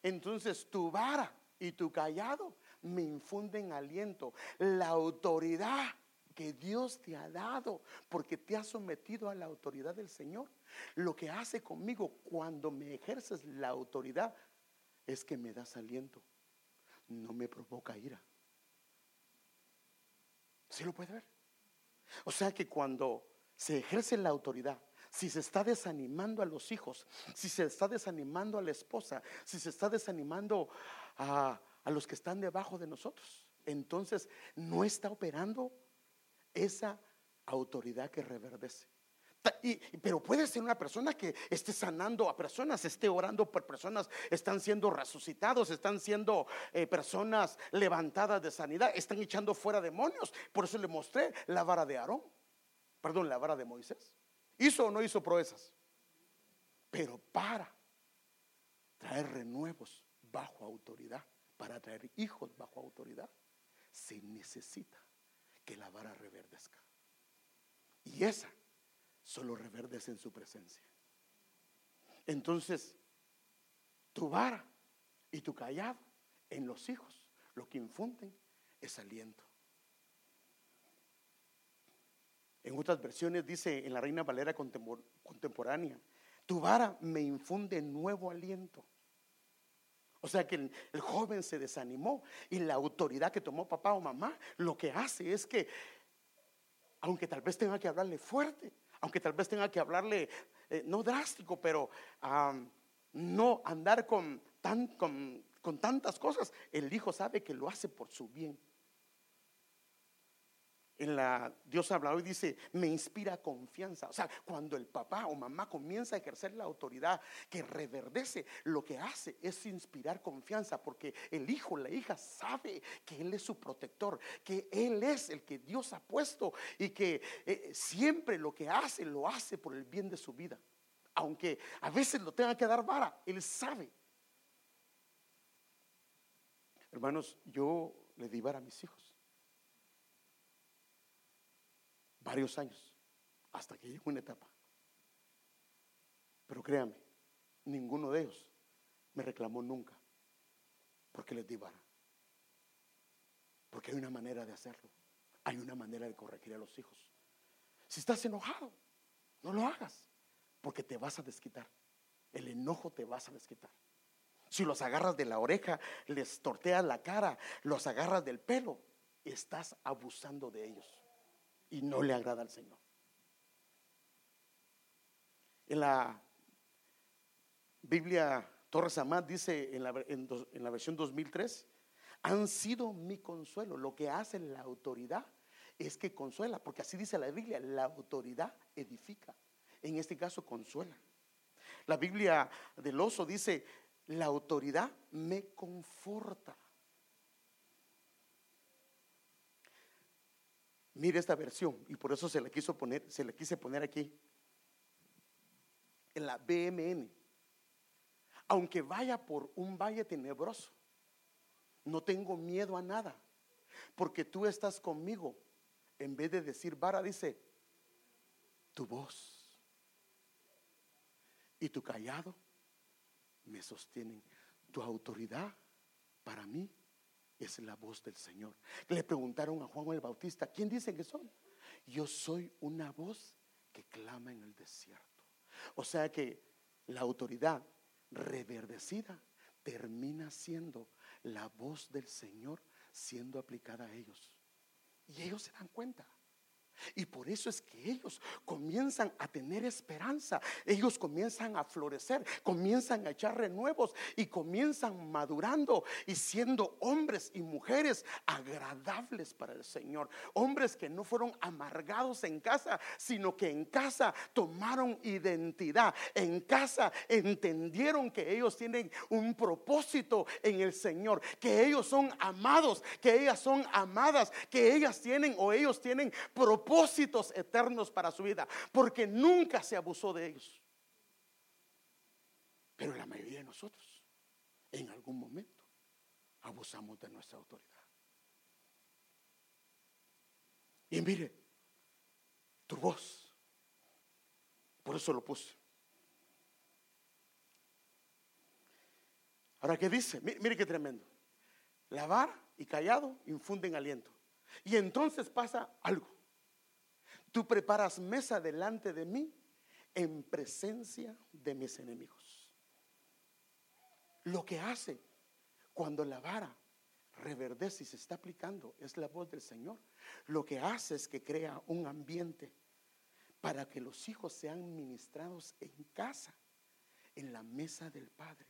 Entonces tu vara y tu callado me infunden aliento. La autoridad que Dios te ha dado, porque te has sometido a la autoridad del Señor, lo que hace conmigo cuando me ejerces la autoridad es que me das aliento, no me provoca ira. ¿Sí lo puede ver? O sea que cuando se ejerce la autoridad, si se está desanimando a los hijos, si se está desanimando a la esposa, si se está desanimando a, a los que están debajo de nosotros, entonces no está operando esa autoridad que reverdece pero puede ser una persona que esté sanando a personas, esté orando por personas, están siendo resucitados, están siendo eh, personas levantadas de sanidad, están echando fuera demonios. Por eso le mostré la vara de Aarón, perdón, la vara de Moisés. ¿Hizo o no hizo proezas? Pero para traer renuevos bajo autoridad, para traer hijos bajo autoridad, se necesita que la vara reverdezca. Y esa solo reverdece en su presencia. Entonces, tu vara y tu callado en los hijos lo que infunden es aliento. En otras versiones dice en la Reina Valera contemporánea, tu vara me infunde nuevo aliento. O sea que el, joven se desanimó y la autoridad que tomó papá o mamá lo que hace es que, aunque tal vez tenga que hablarle fuerte, aunque tal vez tenga que hablarle, eh, no drástico, pero no andar con, tan, con, con tantas cosas, el hijo sabe que lo hace por su bien en la Dios habla hoy dice, me inspira confianza. O sea, cuando el papá o mamá comienza a ejercer la autoridad que reverdece, lo que hace es inspirar confianza porque el hijo, la hija sabe que él es su protector, que él es el que Dios ha puesto y que eh, siempre lo que hace lo hace por el bien de su vida. Aunque a veces lo tenga que dar vara, él sabe. Hermanos, yo le di vara a mis hijos. Varios años, hasta que llegó una etapa. Pero créame, ninguno de ellos me reclamó nunca porque les di vara. Porque hay una manera de hacerlo. Hay una manera de corregir a los hijos. Si estás enojado, no lo hagas, porque te vas a desquitar. El enojo te vas a desquitar. Si los agarras de la oreja, les torteas la cara, los agarras del pelo, estás abusando de ellos y no le agrada al Señor. En la Biblia Torres Amad dice en la, en la versión 2003, han sido mi consuelo. Lo que hace la autoridad es que consuela, porque así dice la Biblia, la autoridad edifica. En este caso, consuela. La Biblia del oso dice, la autoridad me conforta. Mire esta versión y por eso se la quiso poner, se la quise poner aquí en la BMN. Aunque vaya por un valle tenebroso, no tengo miedo a nada, porque tú estás conmigo. En vez de decir vara, dice tu voz y tu callado me sostienen. Tu autoridad para mí es la voz del Señor. Le preguntaron a Juan el Bautista, ¿quién dice que son? Yo soy una voz que clama en el desierto. O sea que la autoridad reverdecida termina siendo la voz del Señor siendo aplicada a ellos. Y ellos se dan cuenta. Y por eso es que ellos comienzan a tener esperanza, ellos comienzan a florecer, comienzan a echar renuevos y comienzan madurando y siendo hombres y mujeres agradables para el Señor. Hombres que no fueron amargados en casa, sino que en casa tomaron identidad, en casa entendieron que ellos tienen un propósito en el Señor, que ellos son amados, que ellas son amadas, que ellas tienen o ellos tienen propósito propósitos eternos para su vida, porque nunca se abusó de ellos. Pero la mayoría de nosotros, en algún momento, abusamos de nuestra autoridad. Y mire, tu voz, por eso lo puse. Ahora, ¿qué dice? Mire, qué tremendo. Lavar y callado infunden aliento. Y entonces pasa algo. Tú preparas mesa delante de mí en presencia de mis enemigos. Lo que hace cuando la vara reverdece y se está aplicando es la voz del Señor. Lo que hace es que crea un ambiente para que los hijos sean ministrados en casa, en la mesa del Padre.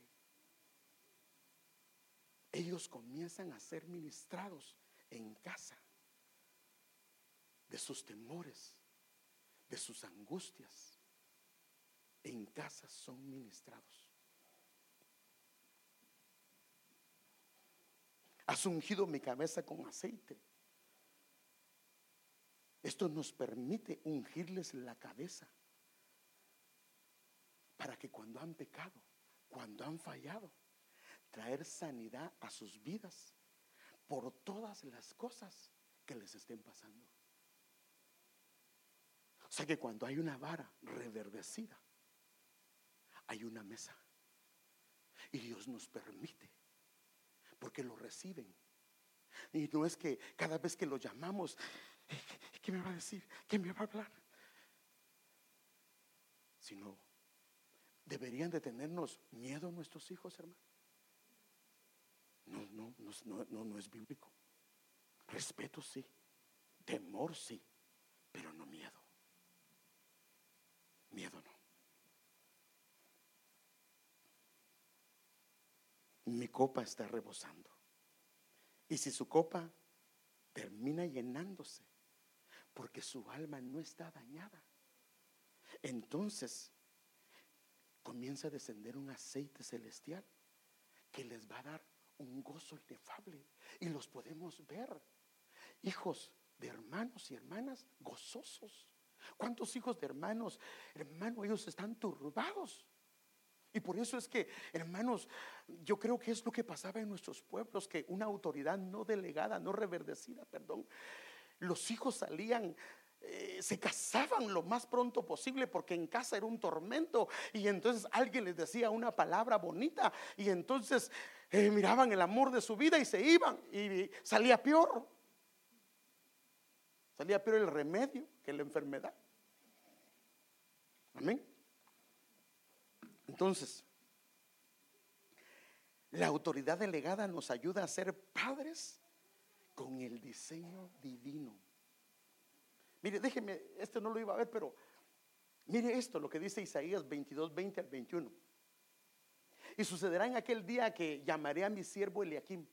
Ellos comienzan a ser ministrados en casa de sus temores, de sus angustias. En casa son ministrados. Has ungido mi cabeza con aceite. Esto nos permite ungirles la cabeza para que cuando han pecado, cuando han fallado, traer sanidad a sus vidas por todas las cosas que les estén pasando. O sea que cuando hay una vara reverdecida, hay una mesa. Y Dios nos permite porque lo reciben. Y no es que cada vez que lo llamamos, ¿qué me va a decir? ¿Qué me va a hablar? Sino, deberían de tenernos miedo nuestros hijos, hermano. No, no, no, no, no es bíblico. Respeto sí, temor sí, pero no miedo. Miedo no. mi copa está rebosando. Y si su copa termina llenándose, porque su alma no está dañada, entonces comienza a descender un aceite celestial que les va a dar un gozo inefable. Y los podemos ver, hijos de hermanos y hermanas gozosos. ¿Cuántos hijos de hermanos, hermanos, ellos están turbados? Y por eso es que, hermanos, yo creo que es lo que pasaba en nuestros pueblos, que una autoridad no delegada, no reverdecida, perdón, los hijos salían eh, se casaban lo más pronto posible porque en casa era un tormento y entonces alguien les decía una palabra bonita y entonces eh, miraban el amor de su vida y se iban y salía peor. Salía peor el remedio que la enfermedad. Amén. Entonces, la autoridad delegada nos ayuda a ser padres con el diseño divino. Mire, déjeme, este no lo iba a ver, pero mire esto, lo que dice Isaías 22, 20 al 21. Y sucederá en aquel día que llamaré a mi siervo Eliakim.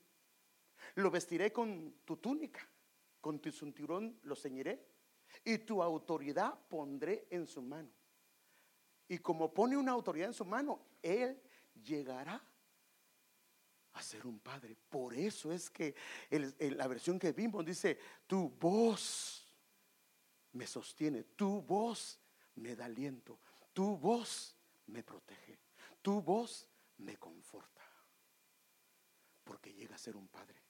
Lo vestiré con tu túnica, con tu cinturón lo ceñiré, y tu autoridad pondré en su mano. Y como pone una autoridad en su mano, Él llegará a ser un padre. Por eso es que la versión que vimos dice, tu voz me sostiene, tu voz me da aliento, tu voz me protege, tu voz me conforta. Porque llega a ser un padre.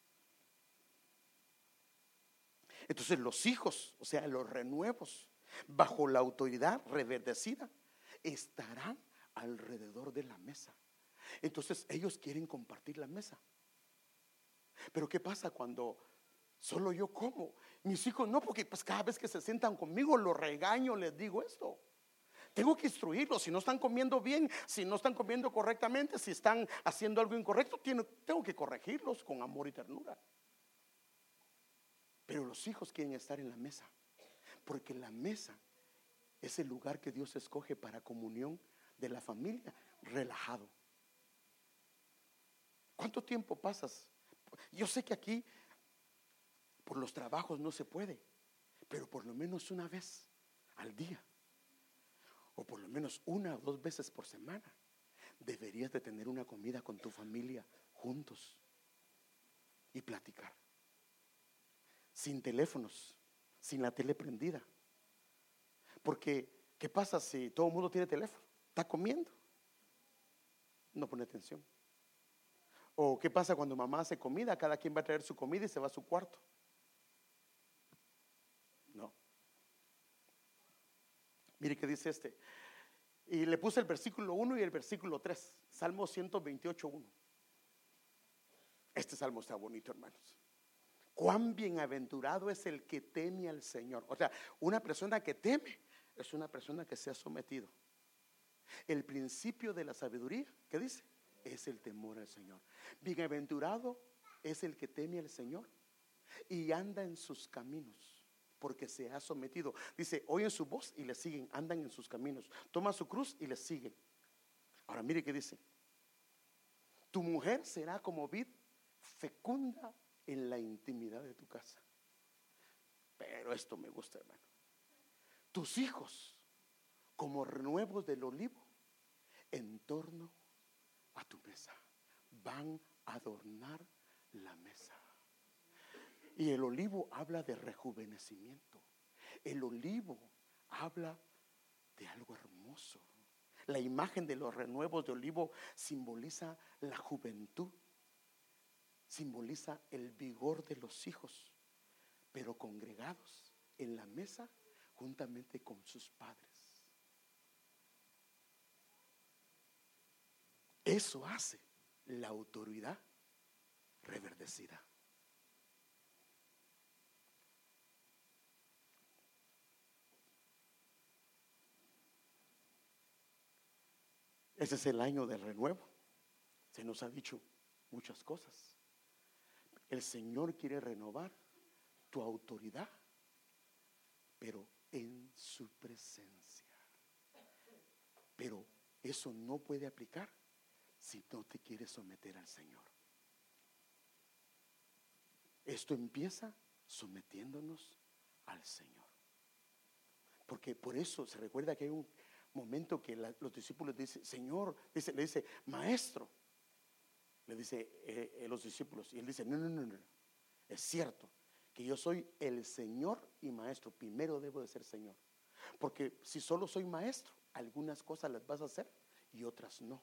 Entonces los hijos, o sea, los renuevos, bajo la autoridad reverdecida, estarán alrededor de la mesa. Entonces ellos quieren compartir la mesa. Pero ¿qué pasa cuando solo yo como? Mis hijos no, porque pues cada vez que se sientan conmigo los regaño, les digo esto. Tengo que instruirlos, si no están comiendo bien, si no están comiendo correctamente, si están haciendo algo incorrecto, tengo que corregirlos con amor y ternura. Pero los hijos quieren estar en la mesa, porque la mesa es el lugar que Dios escoge para comunión de la familia, relajado. ¿Cuánto tiempo pasas? Yo sé que aquí por los trabajos no se puede, pero por lo menos una vez al día, o por lo menos una o dos veces por semana, deberías de tener una comida con tu familia juntos y platicar. Sin teléfonos, sin la tele prendida porque, ¿qué pasa si todo el mundo tiene teléfono? Está comiendo. No pone atención. ¿O qué pasa cuando mamá hace comida? Cada quien va a traer su comida y se va a su cuarto. No. Mire qué dice este. Y le puse el versículo 1 y el versículo 3. Salmo 128, 1. Este salmo está bonito, hermanos. Cuán bienaventurado es el que teme al Señor. O sea, una persona que teme es una persona que se ha sometido. El principio de la sabiduría, ¿qué dice? Es el temor al Señor. Bienaventurado es el que teme al Señor y anda en sus caminos, porque se ha sometido. Dice, oyen su voz y le siguen, andan en sus caminos. Toma su cruz y le siguen. Ahora mire qué dice. Tu mujer será como vid fecunda en la intimidad de tu casa. Pero esto me gusta, hermano. Tus hijos como renuevos del olivo en torno a tu mesa. Van a adornar la mesa. Y el olivo habla de rejuvenecimiento. El olivo habla de algo hermoso. La imagen de los renuevos de olivo simboliza la juventud simboliza el vigor de los hijos, pero congregados en la mesa juntamente con sus padres. Eso hace la autoridad reverdecida. Ese es el año del renuevo. Se nos ha dicho muchas cosas. El Señor quiere renovar tu autoridad, pero en su presencia. Pero eso no puede aplicar si no te quieres someter al Señor. Esto empieza sometiéndonos al Señor. Porque por eso se recuerda que hay un momento que los discípulos dicen, Señor, le dice, maestro, le dice eh, eh, los discípulos. Y él dice, no, no, no, no. Es cierto que yo soy el Señor y maestro. Primero debo de ser Señor. Porque si solo soy maestro, algunas cosas las vas a hacer y otras no.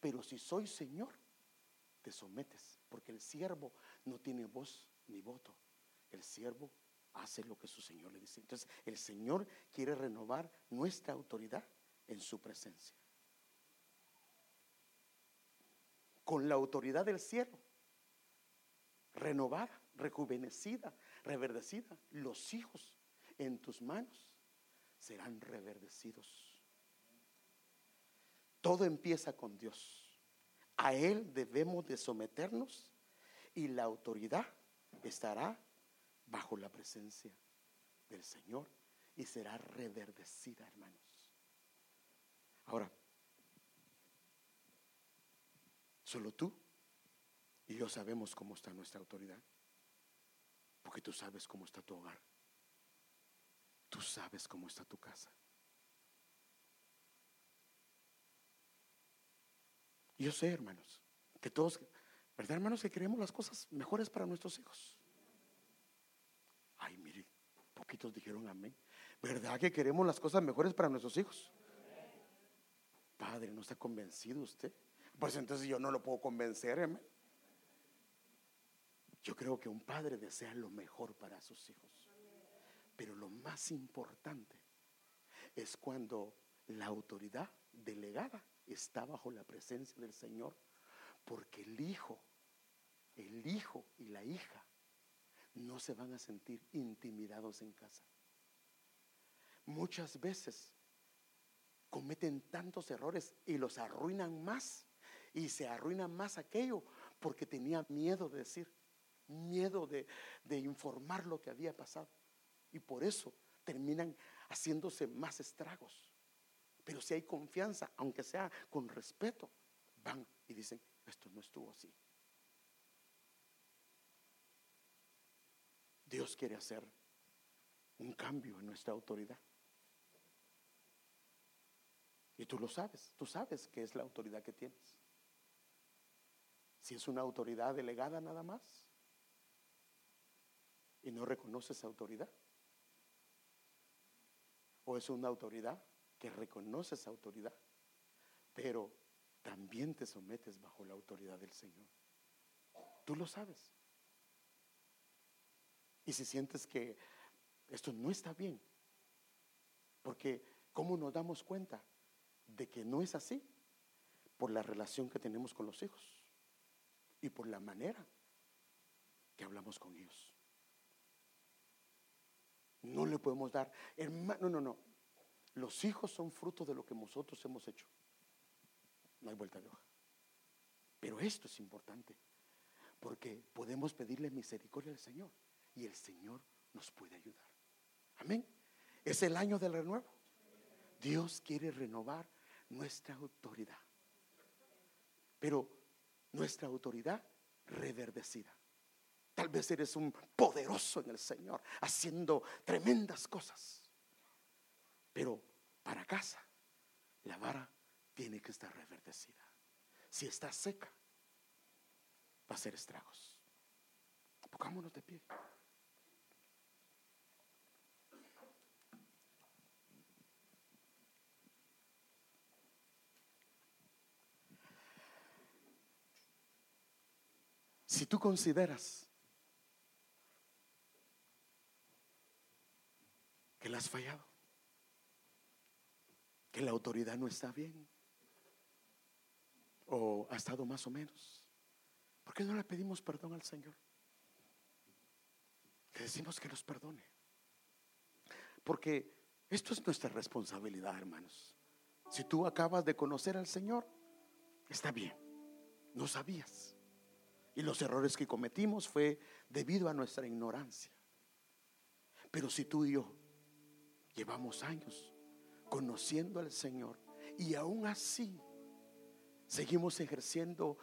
Pero si soy Señor, te sometes. Porque el siervo no tiene voz ni voto. El siervo hace lo que su Señor le dice. Entonces, el Señor quiere renovar nuestra autoridad en su presencia. Con la autoridad del cielo, renovada, rejuvenecida, reverdecida. Los hijos en tus manos serán reverdecidos. Todo empieza con Dios. A Él debemos de someternos y la autoridad estará bajo la presencia del Señor y será reverdecida, hermanos. Ahora, Solo tú y yo sabemos cómo está nuestra autoridad. Porque tú sabes cómo está tu hogar. Tú sabes cómo está tu casa. Yo sé, hermanos, que todos, ¿verdad, hermanos, que queremos las cosas mejores para nuestros hijos? Ay, mire, poquitos dijeron amén. ¿Verdad que queremos las cosas mejores para nuestros hijos? Padre, ¿no está convencido usted? Pues entonces yo no lo puedo convencer. Yo creo que un padre desea lo mejor para sus hijos. Pero lo más importante es cuando la autoridad delegada está bajo la presencia del Señor, porque el hijo, el hijo y la hija no se van a sentir intimidados en casa. Muchas veces cometen tantos errores y los arruinan más y se arruina más aquello porque tenía miedo de decir, miedo de, informar lo que había pasado. Y por eso terminan haciéndose más estragos. Pero si hay confianza, aunque sea con respeto, van y dicen, esto no estuvo así. Dios quiere hacer un cambio en nuestra autoridad. Y tú lo sabes, tú sabes que es la autoridad que tienes. Si es una autoridad delegada nada más y no reconoce esa autoridad. O es una autoridad que reconoce esa autoridad, pero también te sometes bajo la autoridad del Señor. Tú lo sabes. Y si sientes que esto no está bien, porque ¿cómo nos damos cuenta de que no es así? Por la relación que tenemos con los hijos y por la manera que hablamos con ellos. No le podemos dar, hermano, no, no, no. Los hijos son fruto de lo que nosotros hemos hecho. No hay vuelta de hoja. Pero esto es importante, porque podemos pedirle misericordia al Señor y el Señor nos puede ayudar. Amén. Es el año del renuevo. Dios quiere renovar nuestra autoridad. Pero nuestra autoridad reverdecida. Tal vez eres un poderoso en el Señor, haciendo tremendas cosas. Pero para casa, la vara tiene que estar reverdecida. Si está seca, va a ser estragos. Pongámonos de pie. Si tú consideras que la has fallado, que la autoridad no está bien o ha estado más o menos, ¿por qué no le pedimos perdón al Señor? Le decimos que nos perdone. Porque esto es nuestra responsabilidad, hermanos. Si tú acabas de conocer al Señor, está bien, no sabías. Y los errores que cometimos fue debido a nuestra ignorancia. Pero si tú y yo llevamos años conociendo al Señor y aún así seguimos ejerciendo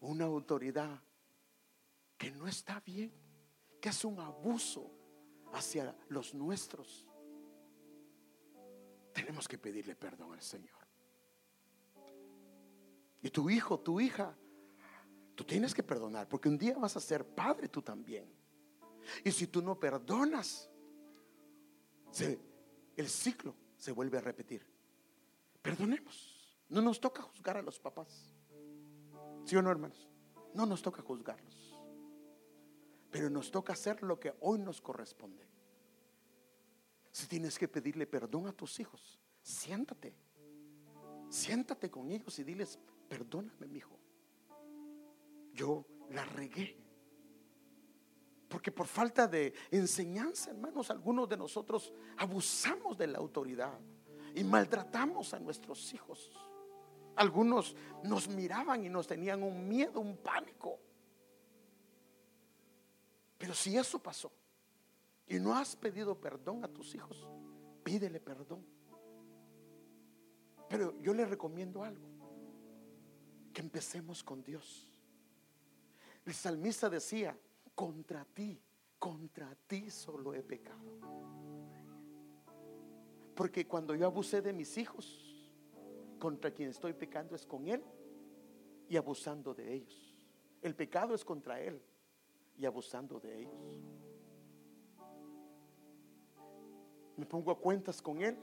una autoridad que no está bien, que es un abuso hacia los nuestros, tenemos que pedirle perdón al Señor. Y tu hijo, tu hija, Tú tienes que perdonar porque un día vas a ser padre tú también. Y si tú no perdonas, el ciclo se vuelve a repetir. Perdonemos. No nos toca juzgar a los papás. ¿Sí o no, hermanos? No nos toca juzgarlos. Pero nos toca hacer lo que hoy nos corresponde. Si tienes que pedirle perdón a tus hijos, siéntate. Siéntate con ellos y diles, perdóname, mi hijo yo la regué. Porque por falta de enseñanza, hermanos, algunos de nosotros abusamos de la autoridad y maltratamos a nuestros hijos. Algunos nos miraban y nos tenían un miedo, un pánico. Pero si eso pasó y no has pedido perdón a tus hijos, pídele perdón. Pero yo le recomiendo algo, que empecemos con Dios. El salmista decía, contra ti, contra ti solo he pecado. Porque cuando yo abusé de mis hijos, contra quien estoy pecando es con Él y abusando de ellos. El pecado es contra Él y abusando de ellos. Me pongo a cuentas con Él,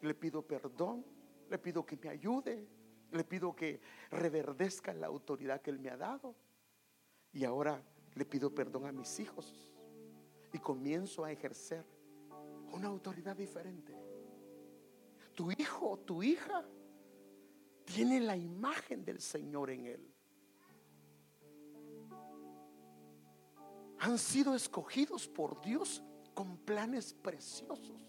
le pido perdón, le pido que me ayude, le pido que reverdezca la autoridad que Él me ha dado. Y ahora le pido perdón a mis hijos y comienzo a ejercer una autoridad diferente. Tu hijo o tu hija tiene la imagen del Señor en él. Han sido escogidos por Dios con planes preciosos.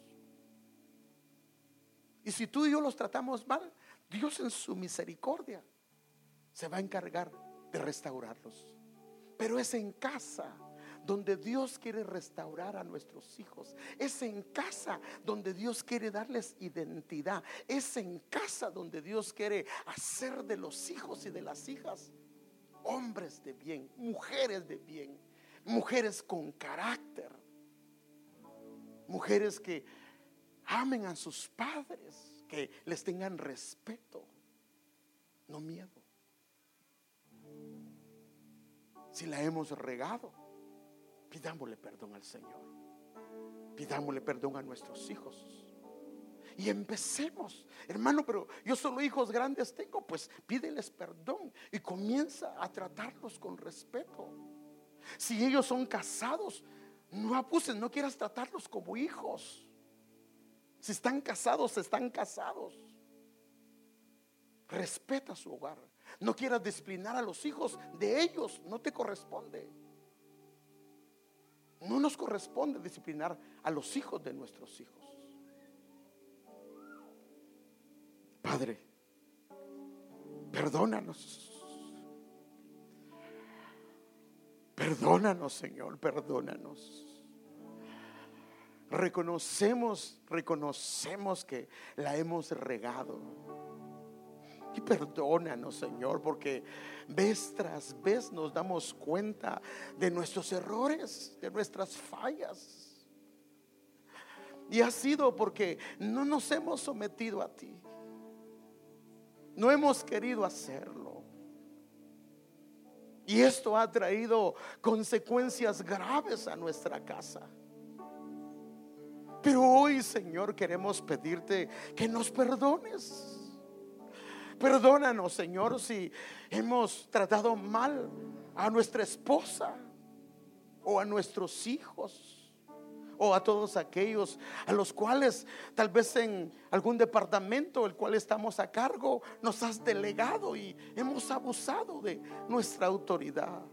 Y si tú y yo los tratamos mal, Dios en su misericordia se va a encargar de restaurarlos. Pero es en casa donde Dios quiere restaurar a nuestros hijos. Es en casa donde Dios quiere darles identidad. Es en casa donde Dios quiere hacer de los hijos y de las hijas hombres de bien, mujeres de bien, mujeres con carácter, mujeres que amen a sus padres, que les tengan respeto, no miedo. Si la hemos regado, pidámosle perdón al Señor. Pidámosle perdón a nuestros hijos. Y empecemos, hermano, pero yo solo hijos grandes tengo, pues pídeles perdón y comienza a tratarlos con respeto. Si ellos son casados, no abuses, no quieras tratarlos como hijos. Si están casados, están casados. Respeta su hogar. No quieras disciplinar a los hijos de ellos, no te corresponde. No nos corresponde disciplinar a los hijos de nuestros hijos. Padre, perdónanos. Perdónanos, Señor, perdónanos. Reconocemos, reconocemos que la hemos regado. Y perdónanos, Señor, porque vez tras vez nos damos cuenta de nuestros errores, de nuestras fallas. Y ha sido porque no nos hemos sometido a ti. No hemos querido hacerlo. Y esto ha traído consecuencias graves a nuestra casa. Pero hoy, Señor, queremos pedirte que nos perdones. Perdónanos, Señor, si hemos tratado mal a nuestra esposa o a nuestros hijos o a todos aquellos a los cuales tal vez en algún departamento el cual estamos a cargo nos has delegado y hemos abusado de nuestra autoridad.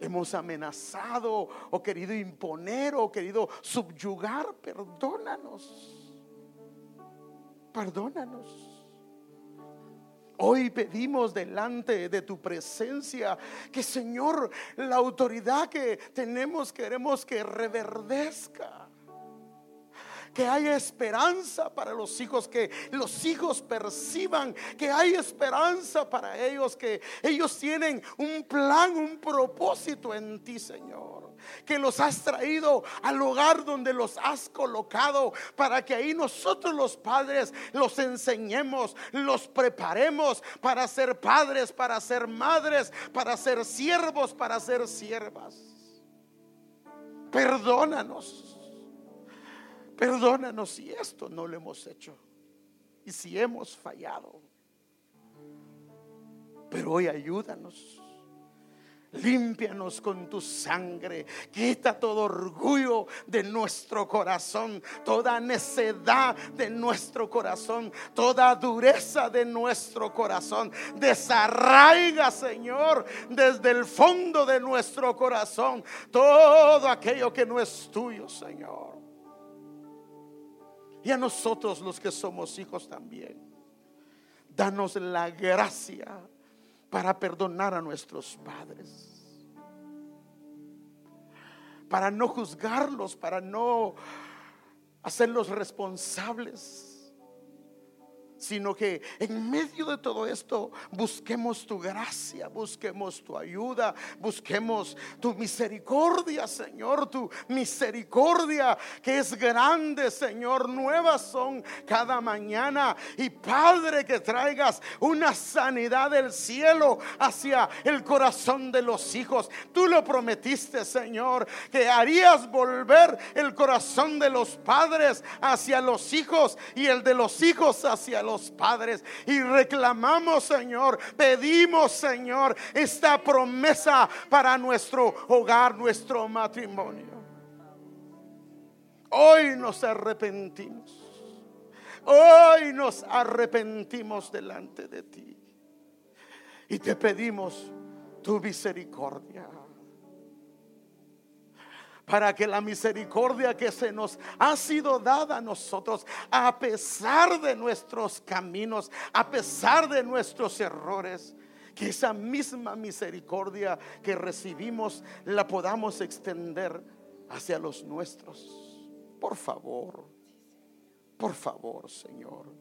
Hemos amenazado o querido imponer o querido subyugar. Perdónanos. Perdónanos. Hoy pedimos delante de tu presencia que Señor, la autoridad que tenemos queremos que reverdezca. Que haya esperanza para los hijos, que los hijos perciban que hay esperanza para ellos, que ellos tienen un plan, un propósito en ti, Señor que los has traído al hogar donde los has colocado para que ahí nosotros los padres los enseñemos, los preparemos para ser padres, para ser madres, para ser siervos, para ser siervas. Perdónanos. Perdónanos si esto no lo hemos hecho y si hemos fallado. Pero hoy ayúdanos Límpianos con tu sangre. Quita todo orgullo de nuestro corazón, toda necedad de nuestro corazón, toda dureza de nuestro corazón. Desarraiga, Señor, desde el fondo de nuestro corazón todo aquello que no es tuyo, Señor. Y a nosotros los que somos hijos también. Danos la gracia para perdonar a nuestros padres. Para no juzgarlos, para no hacerlos responsables sino que en medio de todo esto busquemos tu gracia, busquemos tu ayuda, busquemos tu misericordia, Señor, tu misericordia que es grande, Señor, nuevas son cada mañana. Y Padre, que traigas una sanidad del cielo hacia el corazón de los hijos. Tú lo prometiste, Señor, que harías volver el corazón de los padres hacia los hijos y el de los hijos hacia los padres y reclamamos, Señor, pedimos, Señor, esta promesa para nuestro hogar, nuestro matrimonio. Hoy nos arrepentimos. Hoy nos arrepentimos delante de ti. Y te pedimos tu misericordia para que la misericordia que se nos ha sido dada a nosotros, a pesar de nuestros caminos, a pesar de nuestros errores, que esa misma misericordia que recibimos la podamos extender hacia los nuestros. Por favor, por favor, Señor,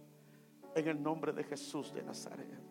en el nombre de Jesús de Nazaret.